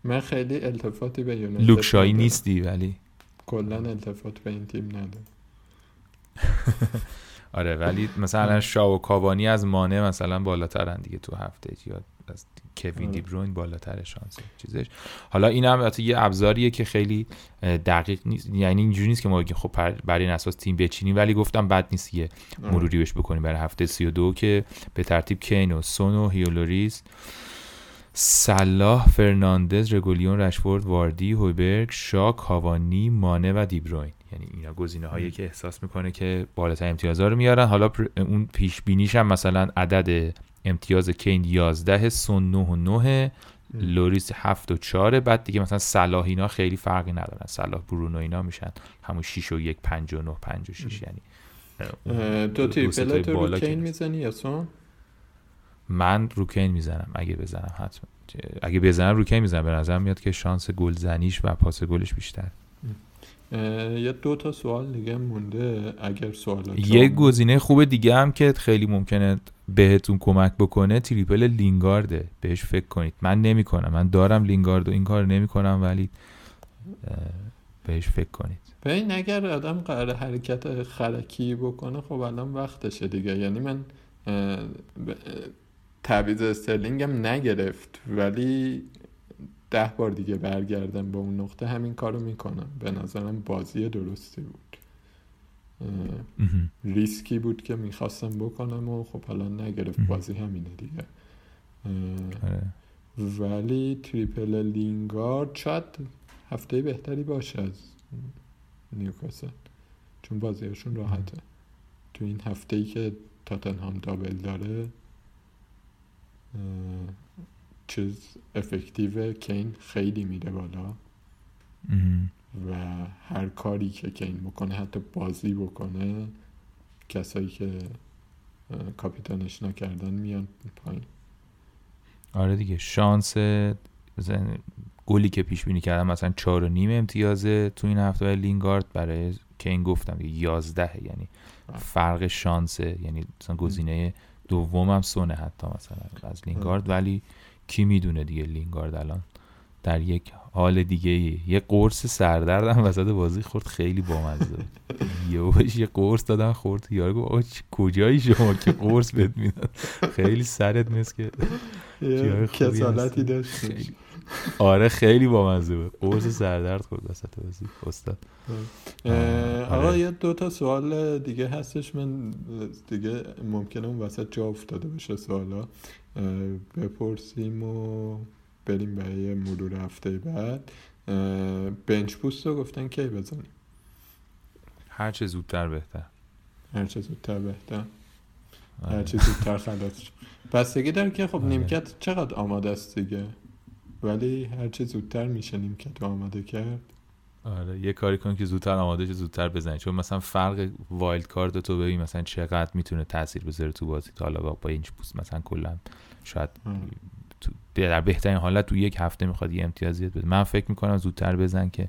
من خیلی التفاتی به یونایتد لوکشایی نیستی ولی کلا التفات به این تیم نداره آره ولی مثلا شا و کاوانی از مانع مثلا بالاترن دیگه تو هفته یا از کوین دیبروین بالاتر شانس چیزش. حالا این هم یه ابزاریه که خیلی دقیق نیست. یعنی اینجوری نیست که ما خب بر این اساس تیم بچینیم ولی گفتم بد نیست یه مروری بهش بکنیم. برای هفته 32 که به ترتیب کین و سون و هوگو لوریس صلاح فرناندز رگولیون رشفورد واردی هویبرگ شا کاوانی مانه و دیبروین. یعنی اینا گزینه هایی که احساس می‌کنه که بالاتر امتیازها رو میارن. حالا اون پیش بینیش هم مثلا عدد امتیاز کین 11 سون 9 و 9 لوریس 7 و 4 بعد دیگه مثلا صلاح اینا خیلی فرقی ندارن. صلاح برونو اینا میشن. همون 6 و 1 5 و 9 5 و 6 یعنی تو triple تو رو کین می‌زنی یا سون من رو کین می‌زنم. اگه بزنم حتما. اگه بزنم رو کین می‌زنم. به نظر میاد که شانس گلزنیش و پاس گلش بیشتر یه دو تا سوال دیگه مونده اگر سوالات یه گزینه خوب دیگه هم که خیلی ممکنه بهتون کمک بکنه تریپل لینگارده. بهش فکر کنید. من نمی‌کنم. من دارم لینگارد و این کار نمی‌کنم ولی بهش فکر کنید. به این اگر آدم قرار حرکت خرکی بکنه خب الان وقتشه دیگه. یعنی من تعویض استرلینگم نگرفت ولی ده بار دیگه برگردم به اون نقطه همین کارو می‌کنم. به نظرم بازی درستی بود. ریسکی بود که می‌خواستم بکنم و خب حالا نگرفت. بازی همینه دیگه. آره. ولی triple لینگارد شاید هفته بهتری باشه از نیوکاسل. چون بازیشون راحته. تو این هفته ای که تاتنهام double داره چیز effective کین خیلی میره بالا. و هر کاری که کین بکنه حتی بازی بکنه کسایی که کاپیتانش نکردن میان پایین. آره دیگه شانس گلی که پیش بینی کردم مثلا چهار و نیم امتیازه تو این هفته لینگارد. برای کین گفتم یازده یعنی فرق شانسه. یعنی مثلا گزینه دومم سونه حتی مثلا از لینگارد. ولی کی می‌دونه دیگه لینگارد الان؟ در یک حال دیگه یه قرص سردردم وسط بازی خورد خیلی بامزه یه یه قرص دادن خورد. یارو گفت آقا کجایی شما که قرص بهت میدن؟ خیلی سرت مثل که کسالتی داشت. آره خیلی بامزه بود. قرص سردرد خورد وسط بازی استاد. آقا یه دو تا سوال دیگه هستش. من دیگه ممکنه اون وسط جا افتاده بشه سوالا. بپرسیم و بریم برای مرور هفته بعد. بنچ پوست رو گفتن کی بزنیم؟ هر چه زودتر بهتر. هر چه زودتر بهتر. هر آره. چی زودتر خلاص. بستگی داره که خب آره. نیمکت چقدر آماده است دیگه؟ ولی هر چی زودتر میشه نیمکت آماده کرد. آره. یه کاری کن که زودتر آماده شه زودتر بزنی. چون مثلا فرق وایلد کارت تو ببین مثلا چقدر می‌تونه تاثیر بذاره تو بازی. تا حالا با, با این پوست مثلا کلا شاید. تو در بهترین حالت تو یک هفته می‌خواد یه امتیازیت بده. من فکر می‌کنم زودتر بزن که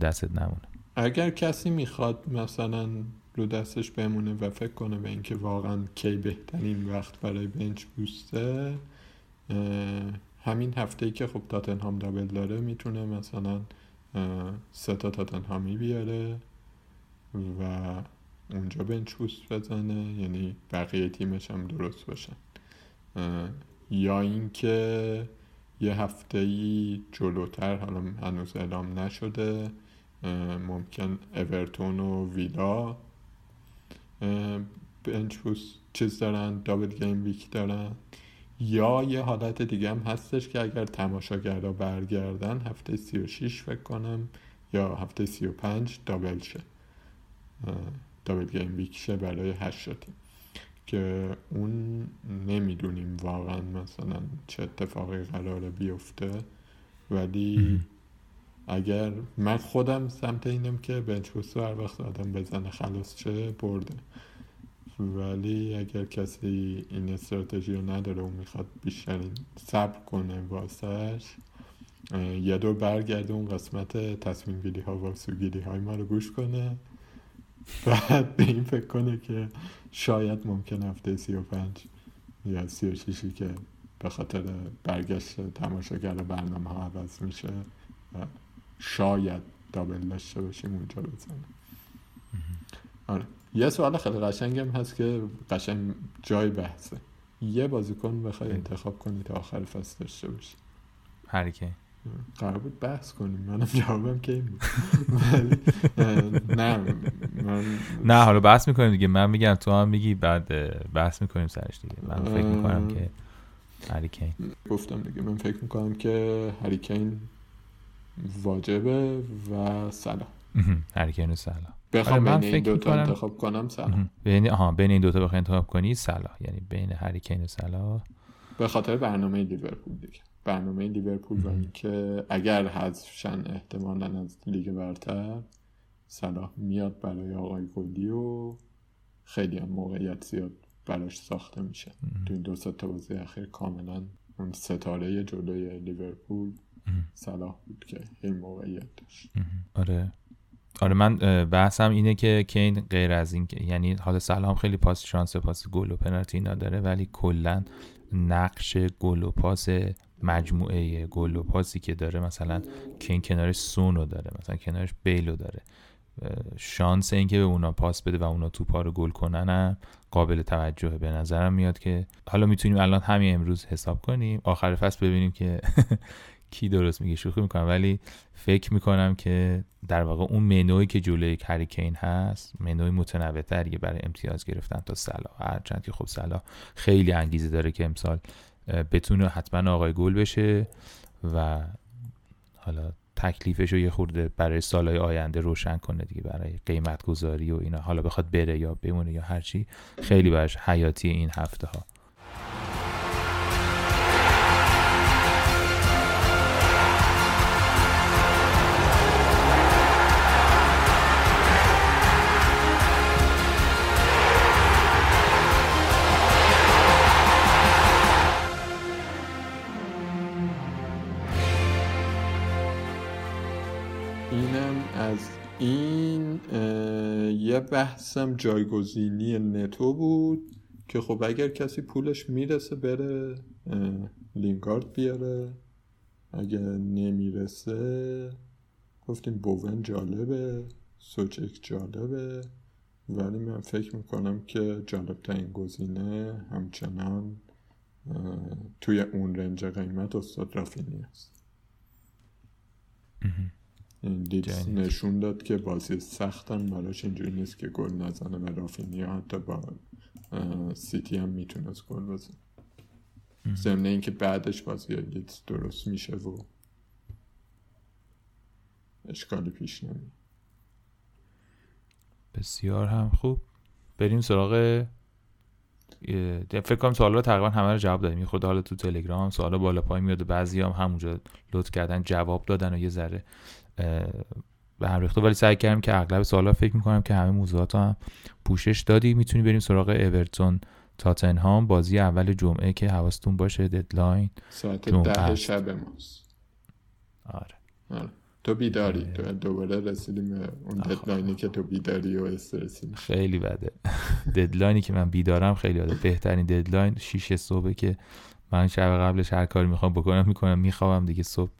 دستت نمونه. اگر کسی می‌خواد مثلا رو دستش بمونه و فکر کنه به اینکه واقعا کی بهترین وقت برای بنچ بوسته همین هفته ای که خب تاتنهام دابل داره می‌تونه مثلا سه تا تاتنهامی بیاره و اونجا بنچ بوست بزنه یعنی بقیه تیمش هم درست باشن اه، یا اینکه یه هفته ای جلوتر حالا هنوز اعلام نشده ممکن اورتون و ویلا بنچ چیز دارن دابل گیم ویک دارن. یا یه حالت دیگه هم هستش که اگر تماشاگرها برگردن هفته 36 فکر کنم یا هفته 35 دابل شه. دابل گیم ویک شه برای 8 تیم که اون نمی‌دونیم واقعا مثلا چه اتفاقی قراره بیفته. ولی اگر من خودم سمت اینم که بنچ هر وقت آدم بزنه خلاص چه برده. ولی اگر کسی این استراتژی رو نداره و می‌خواد بیشتر صبر کنه واسش اه، یه دور برگرده اون قسمت تصمیم گیری ها و سوگیری های ما رو گوش کنه. بعد به این فکر کنه که شاید ممکن هفته سی و پنج یا سی و شیشی که به خاطر برگشت تماشاگر برنامه ها عوض میشه و شاید دابل داشته باشیم اونجا بزنه آره. یه سوال خیلی قشنگم هست که قشنگ جای بحثه. یه بازیکن بخوای. انتخاب کنی تا آخر فصل داشته باشی. هریکین قرار بود بحث کنیم. منم جوابم کی بود. ولی نه من نه حالا بحث می‌کنیم دیگه. من میگم تو هم میگی بعد بحث می‌کنیم سرش دیگه. من فکر می‌کنم که هریکین گفتم دیگه. من فکر می‌کنم که هریکین واجبه و سلام هریکین و سلا بخوام آره، من بین این دوتا می‌کنم- انتخاب کنم سلام بین آها بین این دوتا بخوای انتخاب کنی سلا یعنی بین هریکین و سلا به خاطر برنامه لیورپول دیگه. برنامه لیورپول و. اینکه اگر حذفشن احتمالا از لیگ برتر صلاح میاد برای آقای گلی و خیلی هم موقعیت زیاد براش ساخته میشه. تو این دو تا بازی اخیر کاملا اون ستاره جلوی لیورپول صلاح بود که این موقعیت داشت. آره. آره من بحثم اینه که کین غیر از این که- یعنی حالا سلام خیلی پاس شانس پاس گل و پنالتی اینا داره ولی کلا نقش گل و پاس مجموعه گل و پاسی که داره مثلا کین کنارش سونو داره مثلا کنارش بیلو داره. شانس اینکه به اونا پاس بده و اونا توپا رو گل کنن هم قابل توجهه به نظرم میاد که حالا می‌تونیم الان همین امروز حساب کنیم. آخر فصل ببینیم که کی درست میگه. شوخی می‌کنم ولی فکر می‌کنم که در واقع اون منوی که جلوی هریکین هست منوی متنوع تریه برای امتیاز گرفتن تا سلا هرچند که خب سلا خیلی انگیزه داره که امسال بتونه حتما آقای گل بشه و حالا تکلیفش رو یه خورده برای سالهای آینده روشن کنه دیگه برای قیمت گذاری و اینا. حالا بخواد بره یا بمونه یا هرچی خیلی براش حیاتی این هفته ها این یه بحثم جایگزینی نتو بود که خب اگر کسی پولش می‌رسه بره لینگارد بیاره. اگر نمی‌رسه گفتیم بوون جالبه سوچک جالبه. ولی من فکر می‌کنم که جالبترین گزینه همچنان توی اون رنج قیمت استاد رافینی است. لیدز. نشون داد که بازی سختن براش اینجوری نیست که گل نزنه و رافینیا حتی با سیتی هم می‌تونست گل بزنه. ضمن اینکه بعدش بازی لیدز درست میشه و اشکالی پیش نمیاد. بسیار هم خوب. بریم سراغ فکر کنم سوالا تقریبا همه رو جواب دادیم. خود حالا تو تلگرام سوالا بالا پای میاد و بعضی هم همونجا لطف کردن جواب دادن و یه ذره به هم ریخته ولی سعی کردم که اغلب سوالا فکر می‌کنم که همه موضوعات هم پوشش دادی. می‌تونی بریم سراغ اورتون تاتنهام. بازی اول جمعه که حواستون باشه. deadline ساعت ده شب ماست. آره. آره. تو بیداری. تو دوباره رسیدیم اون deadline ی که تو بیداری و استرسی. خیلی بده. deadline ی که من بیدارم خیلی بده. بهترین deadline 6 صبح که من شب قبلش هر کاری می‌خوام بکنم می‌کنم می‌خوام دیگه صبح.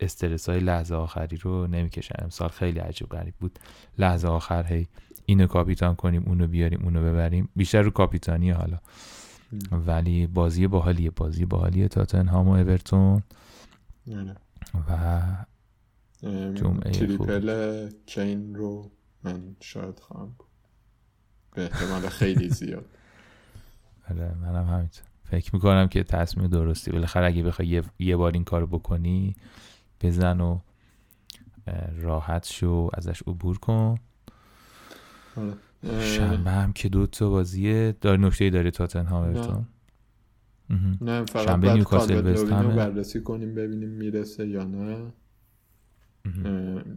استرس های لحظه آخری رو نمی‌کشن. امسال خیلی عجیب غریب بود. لحظه آخر هی اینو کاپیتان کنیم اونو بیاریم اونو ببریم. بیشتر رو کاپیتانی حالا. ولی بازی باحالیه بازی باحالیه. تاتنهام و اورتون. و جمعه تریپل کین رو من شاید خواهم به احتمال خیلی زیاد. آره منم همینطور. فکر می‌کنم که تصمیم درستی. بالاخره اگه بخوای یه, یه بار این کارو بکنی بزن و راحت شو ازش عبور کن. شنبه هم که دو تا بازیه داره نکته داره تاتنهام اورتون نه. فقط شنبه نیوکاسل وست بررسی کنیم ببینیم می‌رسه یا نه.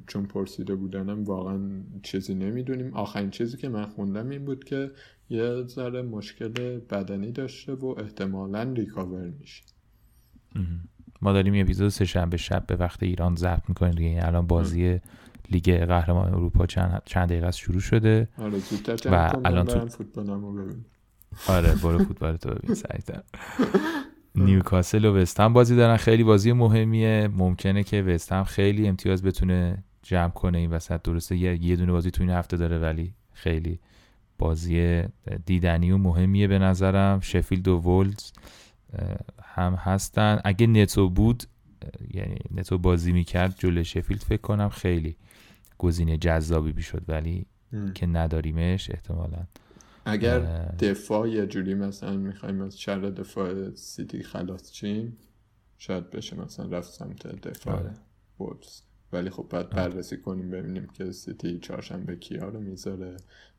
چون پرسیده بودنم واقعا چیزی نمی‌دونیم. آخرین چیزی که من خوندم این بود که یه ذره مشکل بدنی داشته و احتمالا ریکاور میشه. ما داریم یه اپیزود سه شنبه شب به وقت ایران ضبط می‌کنیم دیگه. یعنی الان بازی لیگ قهرمان اروپا چند, چند دقیقه شروع شده. آره و الان تو آره برو فوتبال تو ببین سریعتر. نیوکاسل و وستهم بازی دارن. خیلی بازی مهمیه. ممکنه که وستهم خیلی امتیاز بتونه جمع کنه این وسط. درسته یه, دونه بازی تو این هفته داره ولی خیلی بازی دیدنی و مهمیه به نظرم. شفیلد و ولز هم هستن. اگه نتو بود یعنی نتو بازی می‌کرد جلو شفیلد فکر کنم خیلی گزینه جذابی می‌شد ولی که نداریمش احتمالا. اگر دفاع یه جوری مثلا می‌خوایم از شر دفاع سیتی خلاص چیم شاید بشه مثلا رفت سمت دفاع آره. ولی خب بعد بررسی کنیم ببینیم که سیتی چهارشنبه کیا رو می‌ذاره.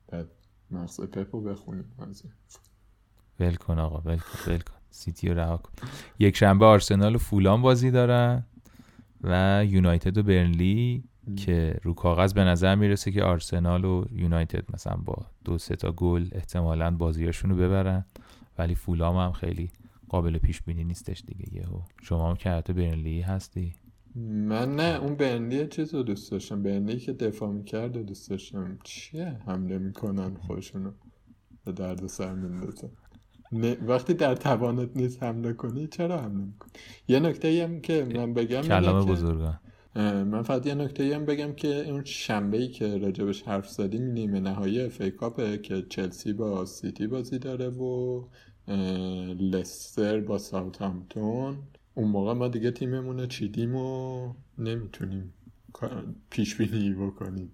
بعد مغز پپو بخونیم ول کن آقا ول کن ول کن. سیتی رو رها کن یک شنبه آرسنال و فولان بازی دارن و یونایتد و برنلی که رو کاغذ به نظر می‌رسه که آرسنال و یونایتد مثلا با دو سه تا گل احتمالا بازیاشون رو ببرن ولی فولام هم خیلی قابل پیش بینی نیستش دیگه. یهو شما هم که حتی برنلی هستی. من نه اون برنلی چیز رو دوست داشتم. برنلی که دفاع می‌کرد و دوست داشتم چیه؟ حمله می‌کنن خودشونو. به درد سر میندازن وقتی در توانت نیست حمله کنی چرا حمله می‌کنی؟ یه نکته هم که من بگم کلام بزرگان من فقط یه نکته هم بگم که اون شنبه ای که راجبش حرف زدیم نیمه نهایی فیکاپه که چلسی با سیتی بازی داره و لستر با ساوثهامپتون اون موقع ما دیگه تیممون چیدیم و نمی‌تونیم پیش بینی بکنیم.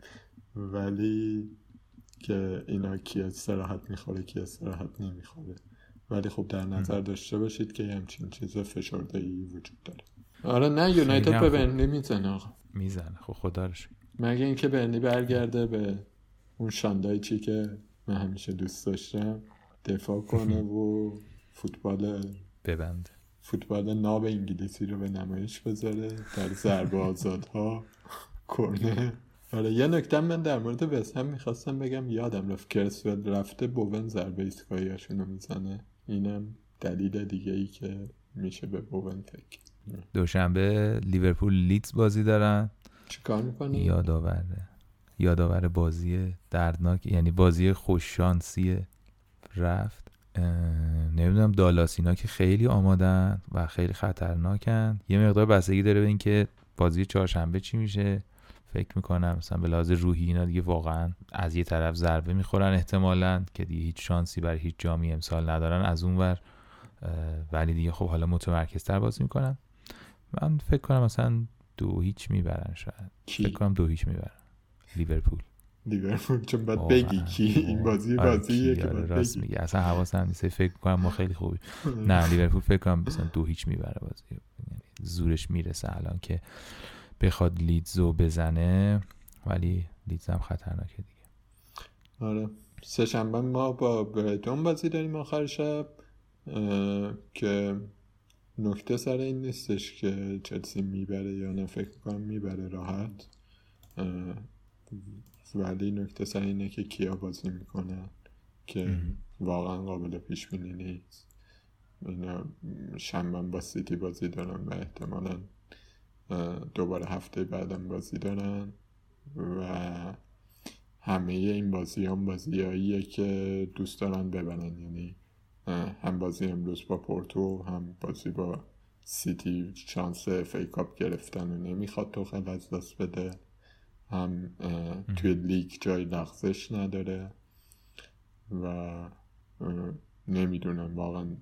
ولی که اینا کی استراحت می‌خوره کی استراحت نمی‌خوره. ولی خب در نظر داشته باشید که همچین چیز فشرده ای وجود داره. آره نه یونایتد به برنلی می‌زنه آقا. می‌زنه. خب خدا مگه اینکه برنلی برگرده به اون شاندایچی که من همیشه دوست داشتم دفاع کنه و فوتبال ببنده. فوتبال ناب انگلیسی رو به نمایش بذاره در ضربه آزادها کرنه آره یه نکته من در مورد وست می‌خواستم بگم یادم رفت کرسول رفته بوون ضربه ایستگاهیاشون رو می‌زنه. اینم دلیل دیگه ای که میشه به بوون فکر دوشنبه لیورپول لیدز بازی دارن. چیکار می‌کنی؟ یادآوره یادآور بازی دردناک یعنی بازی خوششانسی رفت. نمی‌دونم دالاسینا که خیلی آمادن و خیلی خطرناکن. یه مقدار بستگی داره به اینکه بازی چهارشنبه چی میشه. فکر می‌کنم مثلا به لحاظ روحی اینا دیگه واقعا از یه طرف ضربه می‌خورن احتمالا که دیگه هیچ شانسی برای هیچ جامی امسال ندارن از اون ور ولی دیگه خب حالا متمرکزتر بازی می‌کنن. من فکر کنم مثلا دو هیچ می‌برن شاید. فکر کنم دو هیچ می‌برن. لیورپول. لیورپول چون بعد بگی کی این بازی آره، بازیه که آره راست میگه اصلا حواسم نیست. فکر کنم ما خیلی خوبی. نه لیورپول فکر کنم مثلا دو هیچ می‌بره بازی. یعنی زورش می‌رسه الان که بخواد لیدزو بزنه ولی لیدز هم خطرناکه دیگه. آره. سهشنبه ما با برایتون بازی داریم آخر شب که نکته سر این نیستش که چلسی می‌بره یا نه فکر کنم می‌بره راحت. ولی نکته سر اینه که کیا بازی می‌کنن که واقعا قابل پیش بینی نیست. اینا شنبه با سیتی بازی دارن و احتمالا دوباره هفته بعدم بازی دارن و همه این بازی هم بازیاییه که دوست دارن ببرن. یعنی هم بازی امروز با پورتو هم بازی با سیتی شانس FA Cup گرفتن و نمی‌خواد تو خیلی از دست بده. هم توی لیگ جای لغزش نداره و نمی‌دونم واقعا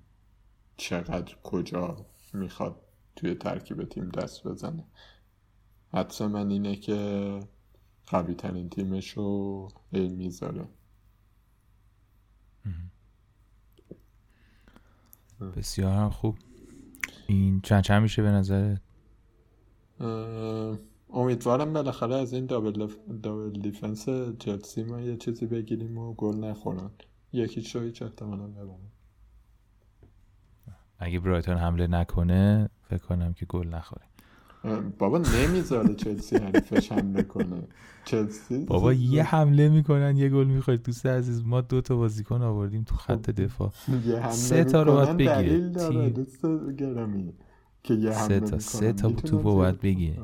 چقدر کجا می‌خواد توی ترکیب تیم دست بزنه. حدس من اینه که قوی ترین تیمش رو می‌ذاره بسیار هم خوب. این چند چند میشه به نظر امیدوارم بالاخره از این دابل, دابل دیفنس جلسی ما یه چیزی بگیریم و گل نخورن. یکی شو هیچ احتمالا ببرن اگه برایتون حمله نکنه فکر کنم که گل نخوره. بابا نمی‌ذاره چلسی حریفش حمله کنه. چلسی؟ بابا یه حمله می‌کنن یه گل می‌خواید دوست عزیز ما دو تا بازیکن آوردیم تو خط خب، دفاع. سه تا رو باید بگیره. دوست گرامی که یه سه تا سه تا تو باید بگیره.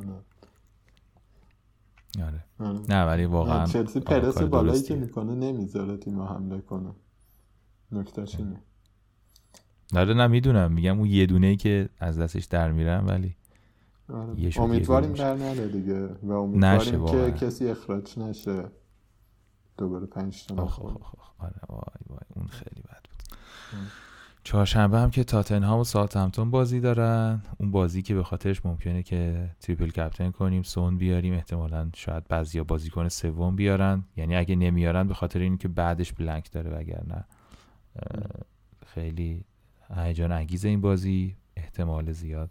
آره. آره. نه ولی واقعا چلسی پرس بالایی که می‌کنه نمی‌ذاره تیم حمله کنه. نکتهش اینه. آره نه می‌دونم میگم اون یه دونه ای که از دستش در میرم ولی آره. امیدواریم در نره دیگه و امیدواریم که کسی اخراج نشه. دوباره پنج تا آره وای وای اون خیلی بد بود. چهارشنبه هم که تاتنهام و ساوثهمپتون بازی دارن. اون بازی که به خاطرش ممکنه که triple captain کنیم سون بیاریم احتمالا شاید بعضیا بازیکن سوم بیارن. یعنی اگه نمیارن به خاطر اینکه بعدش blank داره وگرنه. خیلی هیجان انگیز این بازی احتمال زیاد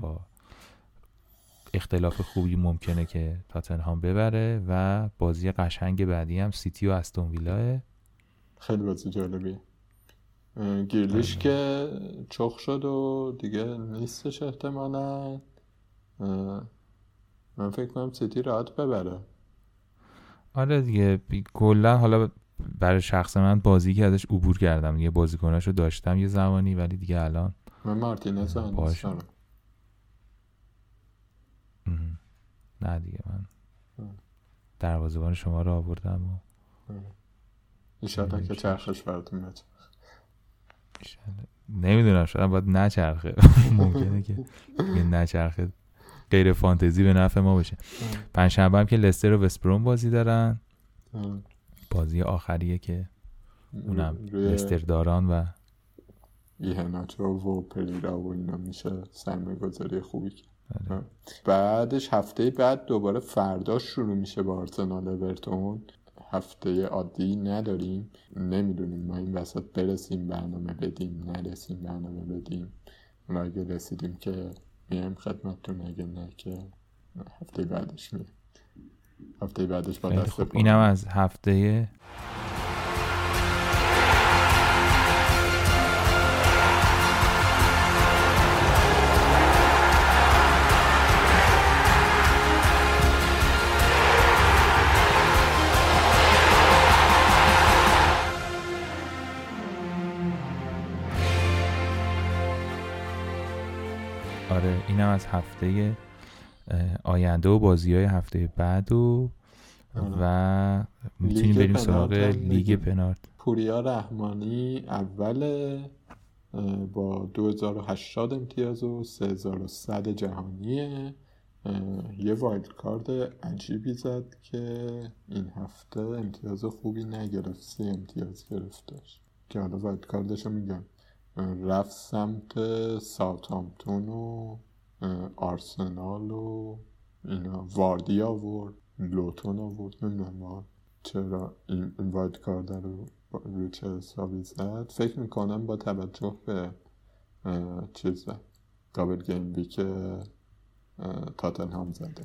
با اختلاف خوبی ممکنه که تاتنهام ببره و بازی قشنگ بعدی هم سیتی و استون ویلاه خیلی بازی جالبی گیرلیش آره. که چخ شد و دیگه نیستش احتمالا. من فکر کنم سیتی راحت ببره. آره دیگه کلا حالا برای شخص من بازی که ازش عبور کردم. یه بازیکناشو داشتم یه زمانی ولی دیگه الان من مارتینز نه دیگه من دروازه‌بان شما رو آوردم و ایشالا که چرخش براتون نمی‌دونم شاید باید نچرخه. ممکنه که نچرخه غیر فانتزی به نفع ما بشه. پنجشنبه هم که لستر و وستبروم بازی دارن. بازی آخریه که اونم لستر داران و ایهناچو و پلیرا و اینا میشه سرمایه گذاری خوبی آره. بعدش هفته بعد دوباره فردا شروع میشه با آرسنال اورتون. هفته عادی نداریم. نمی‌دونیم ما این وسط برسیم برنامه بدیم نرسیم برنامه بدیم. اگه رسیدیم که میایم خدمتتون اگه نه که هفته بعدش میریم هفته بعدش با دست اینم از هفته آره اینم از هفته آینده و بازی های هفته بعد و آره. و می‌تونیم بریم سراغ لیگ پنارت پوریا رحمانی اول با 2080 امتیاز و 3100 جهانیه یه wild card عجیبی زد که این هفته امتیاز خوبی نگرفت سه امتیاز گرفتش که حالا wild card شو میگم رفت سمت ساوتامتون و آرسنال و اینا. واردی آورد لوتون آورد نمی‌دونم. چرا این وایت کارد رو رو چه حسابی زد؟ فکر می‌کنم با توجه به چیز دابل گیم که تاتنهام زده.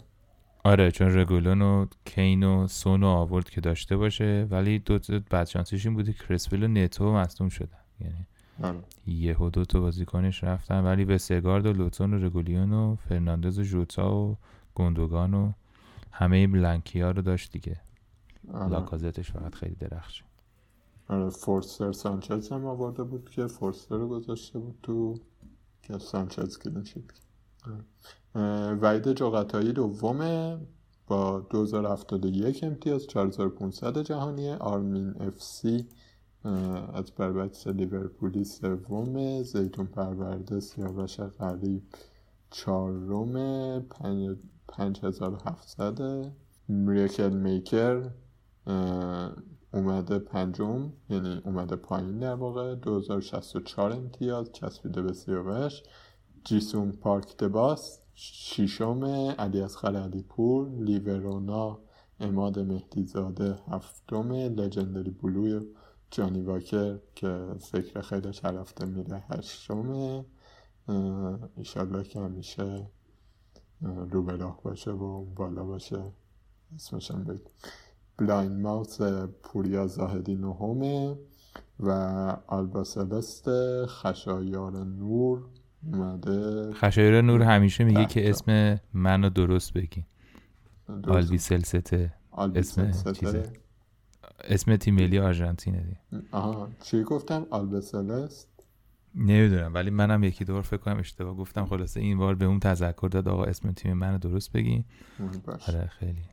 آره چون رگولون و کین و سون و آورد که داشته باشه ولی دو بدشانسیش این بوده کرسپل و نتو مصدوم شدن. یعنی آره. یه و دو تا بازیکنش رفتن. ولی به سگارد و لوتون و رگولیون و فرناندز و جوتا و گندوگان و همه بلنکی ها رو داشت دیگه. آره. لاکازتش فقط خیلی درخش آره فورستر سانچز هم آورده بود که فورستر رو گذاشته بود تو که سانچز کلین شد وعید جغتایی دومه با 2071 امتیاز 4500 جهانی آرمین اف سی از بربکس لیورپولی سوم زیتون پرورده سیاوش غریب چهارم پنج- 5700 میریکل میکر اومده پنجم یعنی اومده پایین در واقع. 2064 امتیاز چسبیده به سیاوش. جیسون پارک دباس ششم علی اصغر علیپور لیورونا اماد مهدیزاده هفتم لژندری بلوی جانی واکر که فکر خیلی رفته میره هشتم اه، ایشالله که همیشه رو به راه باشه و بالا باشه. اسمشم بگو بلایند ماوس پوریا زاهدی نهمه و آلباسلست خشایار نور اومده. خشایر نور همیشه میگه ده که. اسم منو درست بگین. آلبی سلسته. آلبی اسم سلسته. چیزه. اسم تیم ملی آرژانتینه دیگه. آها چی گفتم آلبسلست نمی‌دونم ولی منم یکی دور فکر کنم اشتباه گفتم. خلاصه این بار به اون تذکر داد آقا اسم تیم منو درست بگین. آره خیلی.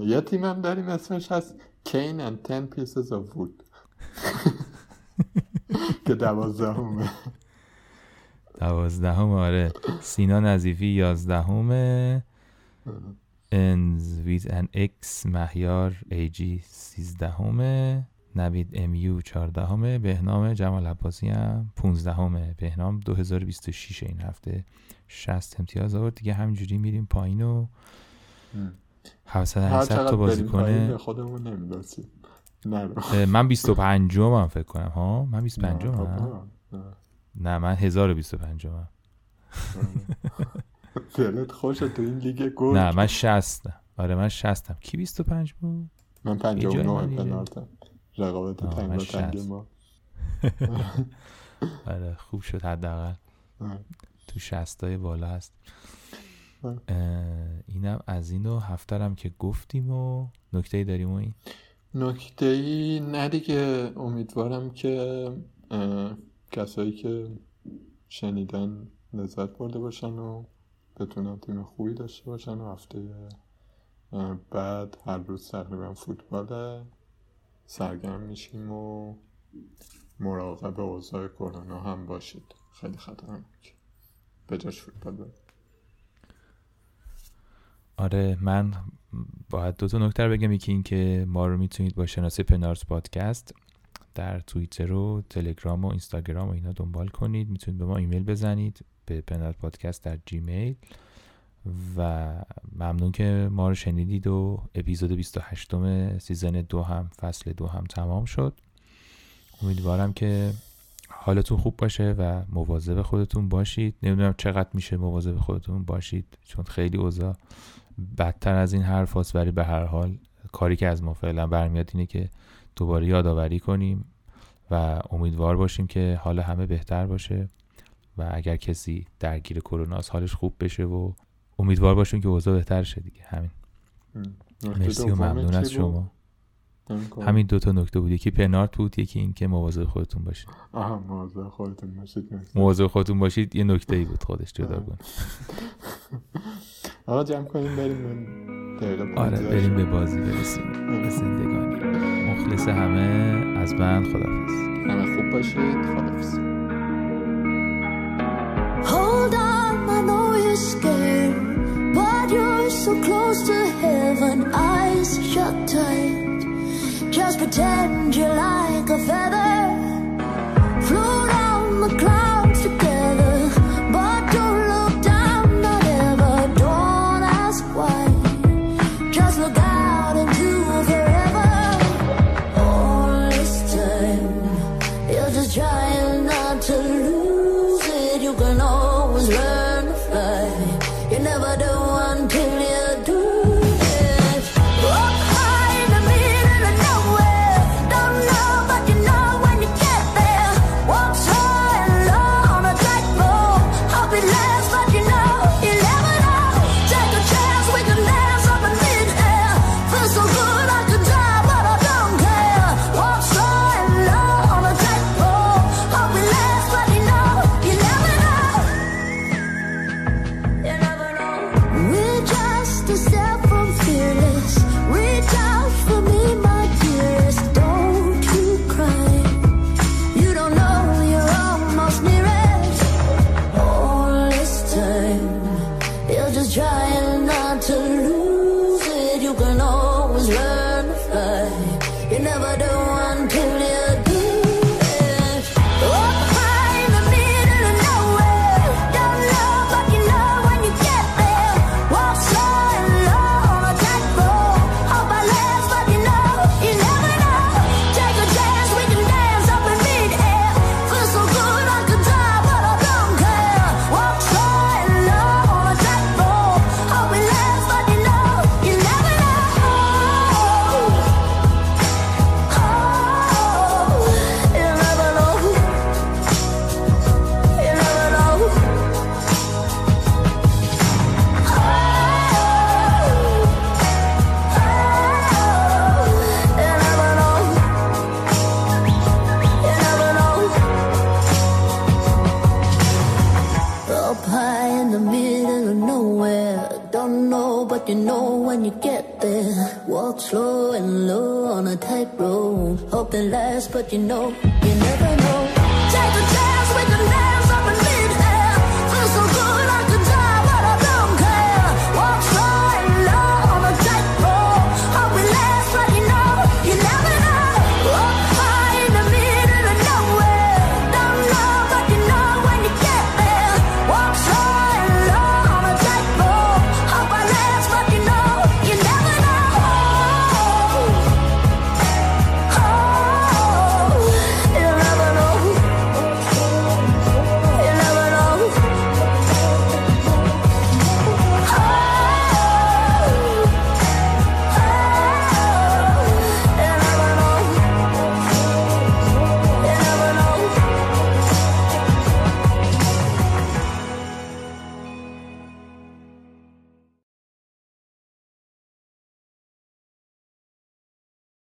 یه تیم هم داریم اسمش هست Kane and 10 Pieces of Wood که دوازدهمه. دوازدهم آره. سینا نظیفی یازدهم انز with an X مهیار ایجی سیزدهم نوید امیو چهاردهم بهنام جمال عباسی هم پونزدهمه. بهنام 2026 این هفته 60 امتیاز آورد. دیگه همینجوری میریم پایین و 700 هر 800 تا چقدر بریم پایین بازیکن به خودمون نمی‌رسیم. اه، من 25 هم فکر کنم ها؟ من 25 نه، هم. نه. نه. من 1025 هم. دلت خوشه تو این لیگ گل نه من 60 آره من 60 هم کی 25 بود؟ من یه جای 59 من دیگه. پنالتم. رقابت تنگ تنگ. ما. آره خوب شد حداقل. تو 60 تای بالا هست. اینم از این و هفترم که گفتیم و نکته داریم و این. نکته ای نه دیگه. امیدوارم که کسایی که شنیدن لذت برده باشن و بتونن تیم خوبی داشته باشن. و هفته بعد هر روز تقریبا فوتبال سرگرم میشیم و مراقب اوضاع کرونا هم باشید. خیلی خطرناک. به جاش فوتبال برید. آره من باید دو تا نکته بگم. یکی این که ما رو می‌تونید با شناسه پنارس پادکست در توییتر و تلگرام و اینستاگرام و اینا دنبال کنید. می‌تونید به ما ایمیل بزنید. به پنارس پادکست در جیمیل و ممنون که ما رو شنیدید و اپیزود 28 م season دو هم فصل دو هم تمام شد. امیدوارم که حالتون خوب باشه و مواظب خودتون باشید. نمی‌دونم چقدر میشه مواظب خودتون باشید چون خیلی اوضاع بدتر از این حرف هست ولی به هر حال کاری که از ما فعلا برمیاد اینه که دوباره یادآوری کنیم و امیدوار باشیم که حال همه بهتر باشه. و اگر کسی درگیر کرونا است حالش خوب بشه و امیدوار باشیم که اوضاع بهتر شه دیگه. همین. مرسی و ممنون از بود؟ شما. همین دو تا نکته بود. یکی پنارت بود یکی این که مواظب خودتون باشید. آها مواظب خودتون باشید. مواظب خودتون باشید یه نکته ای بود خودش جداگونه آقا جمع کنیم بریم آره بریم به. بازی برسیم. به زندگانی. مخلص همه از من خدافظ همه خوب باشید. خدافز scared, but you're so close to heaven. Eyes shut tight. Just pretend you're like a feather. Float the clouds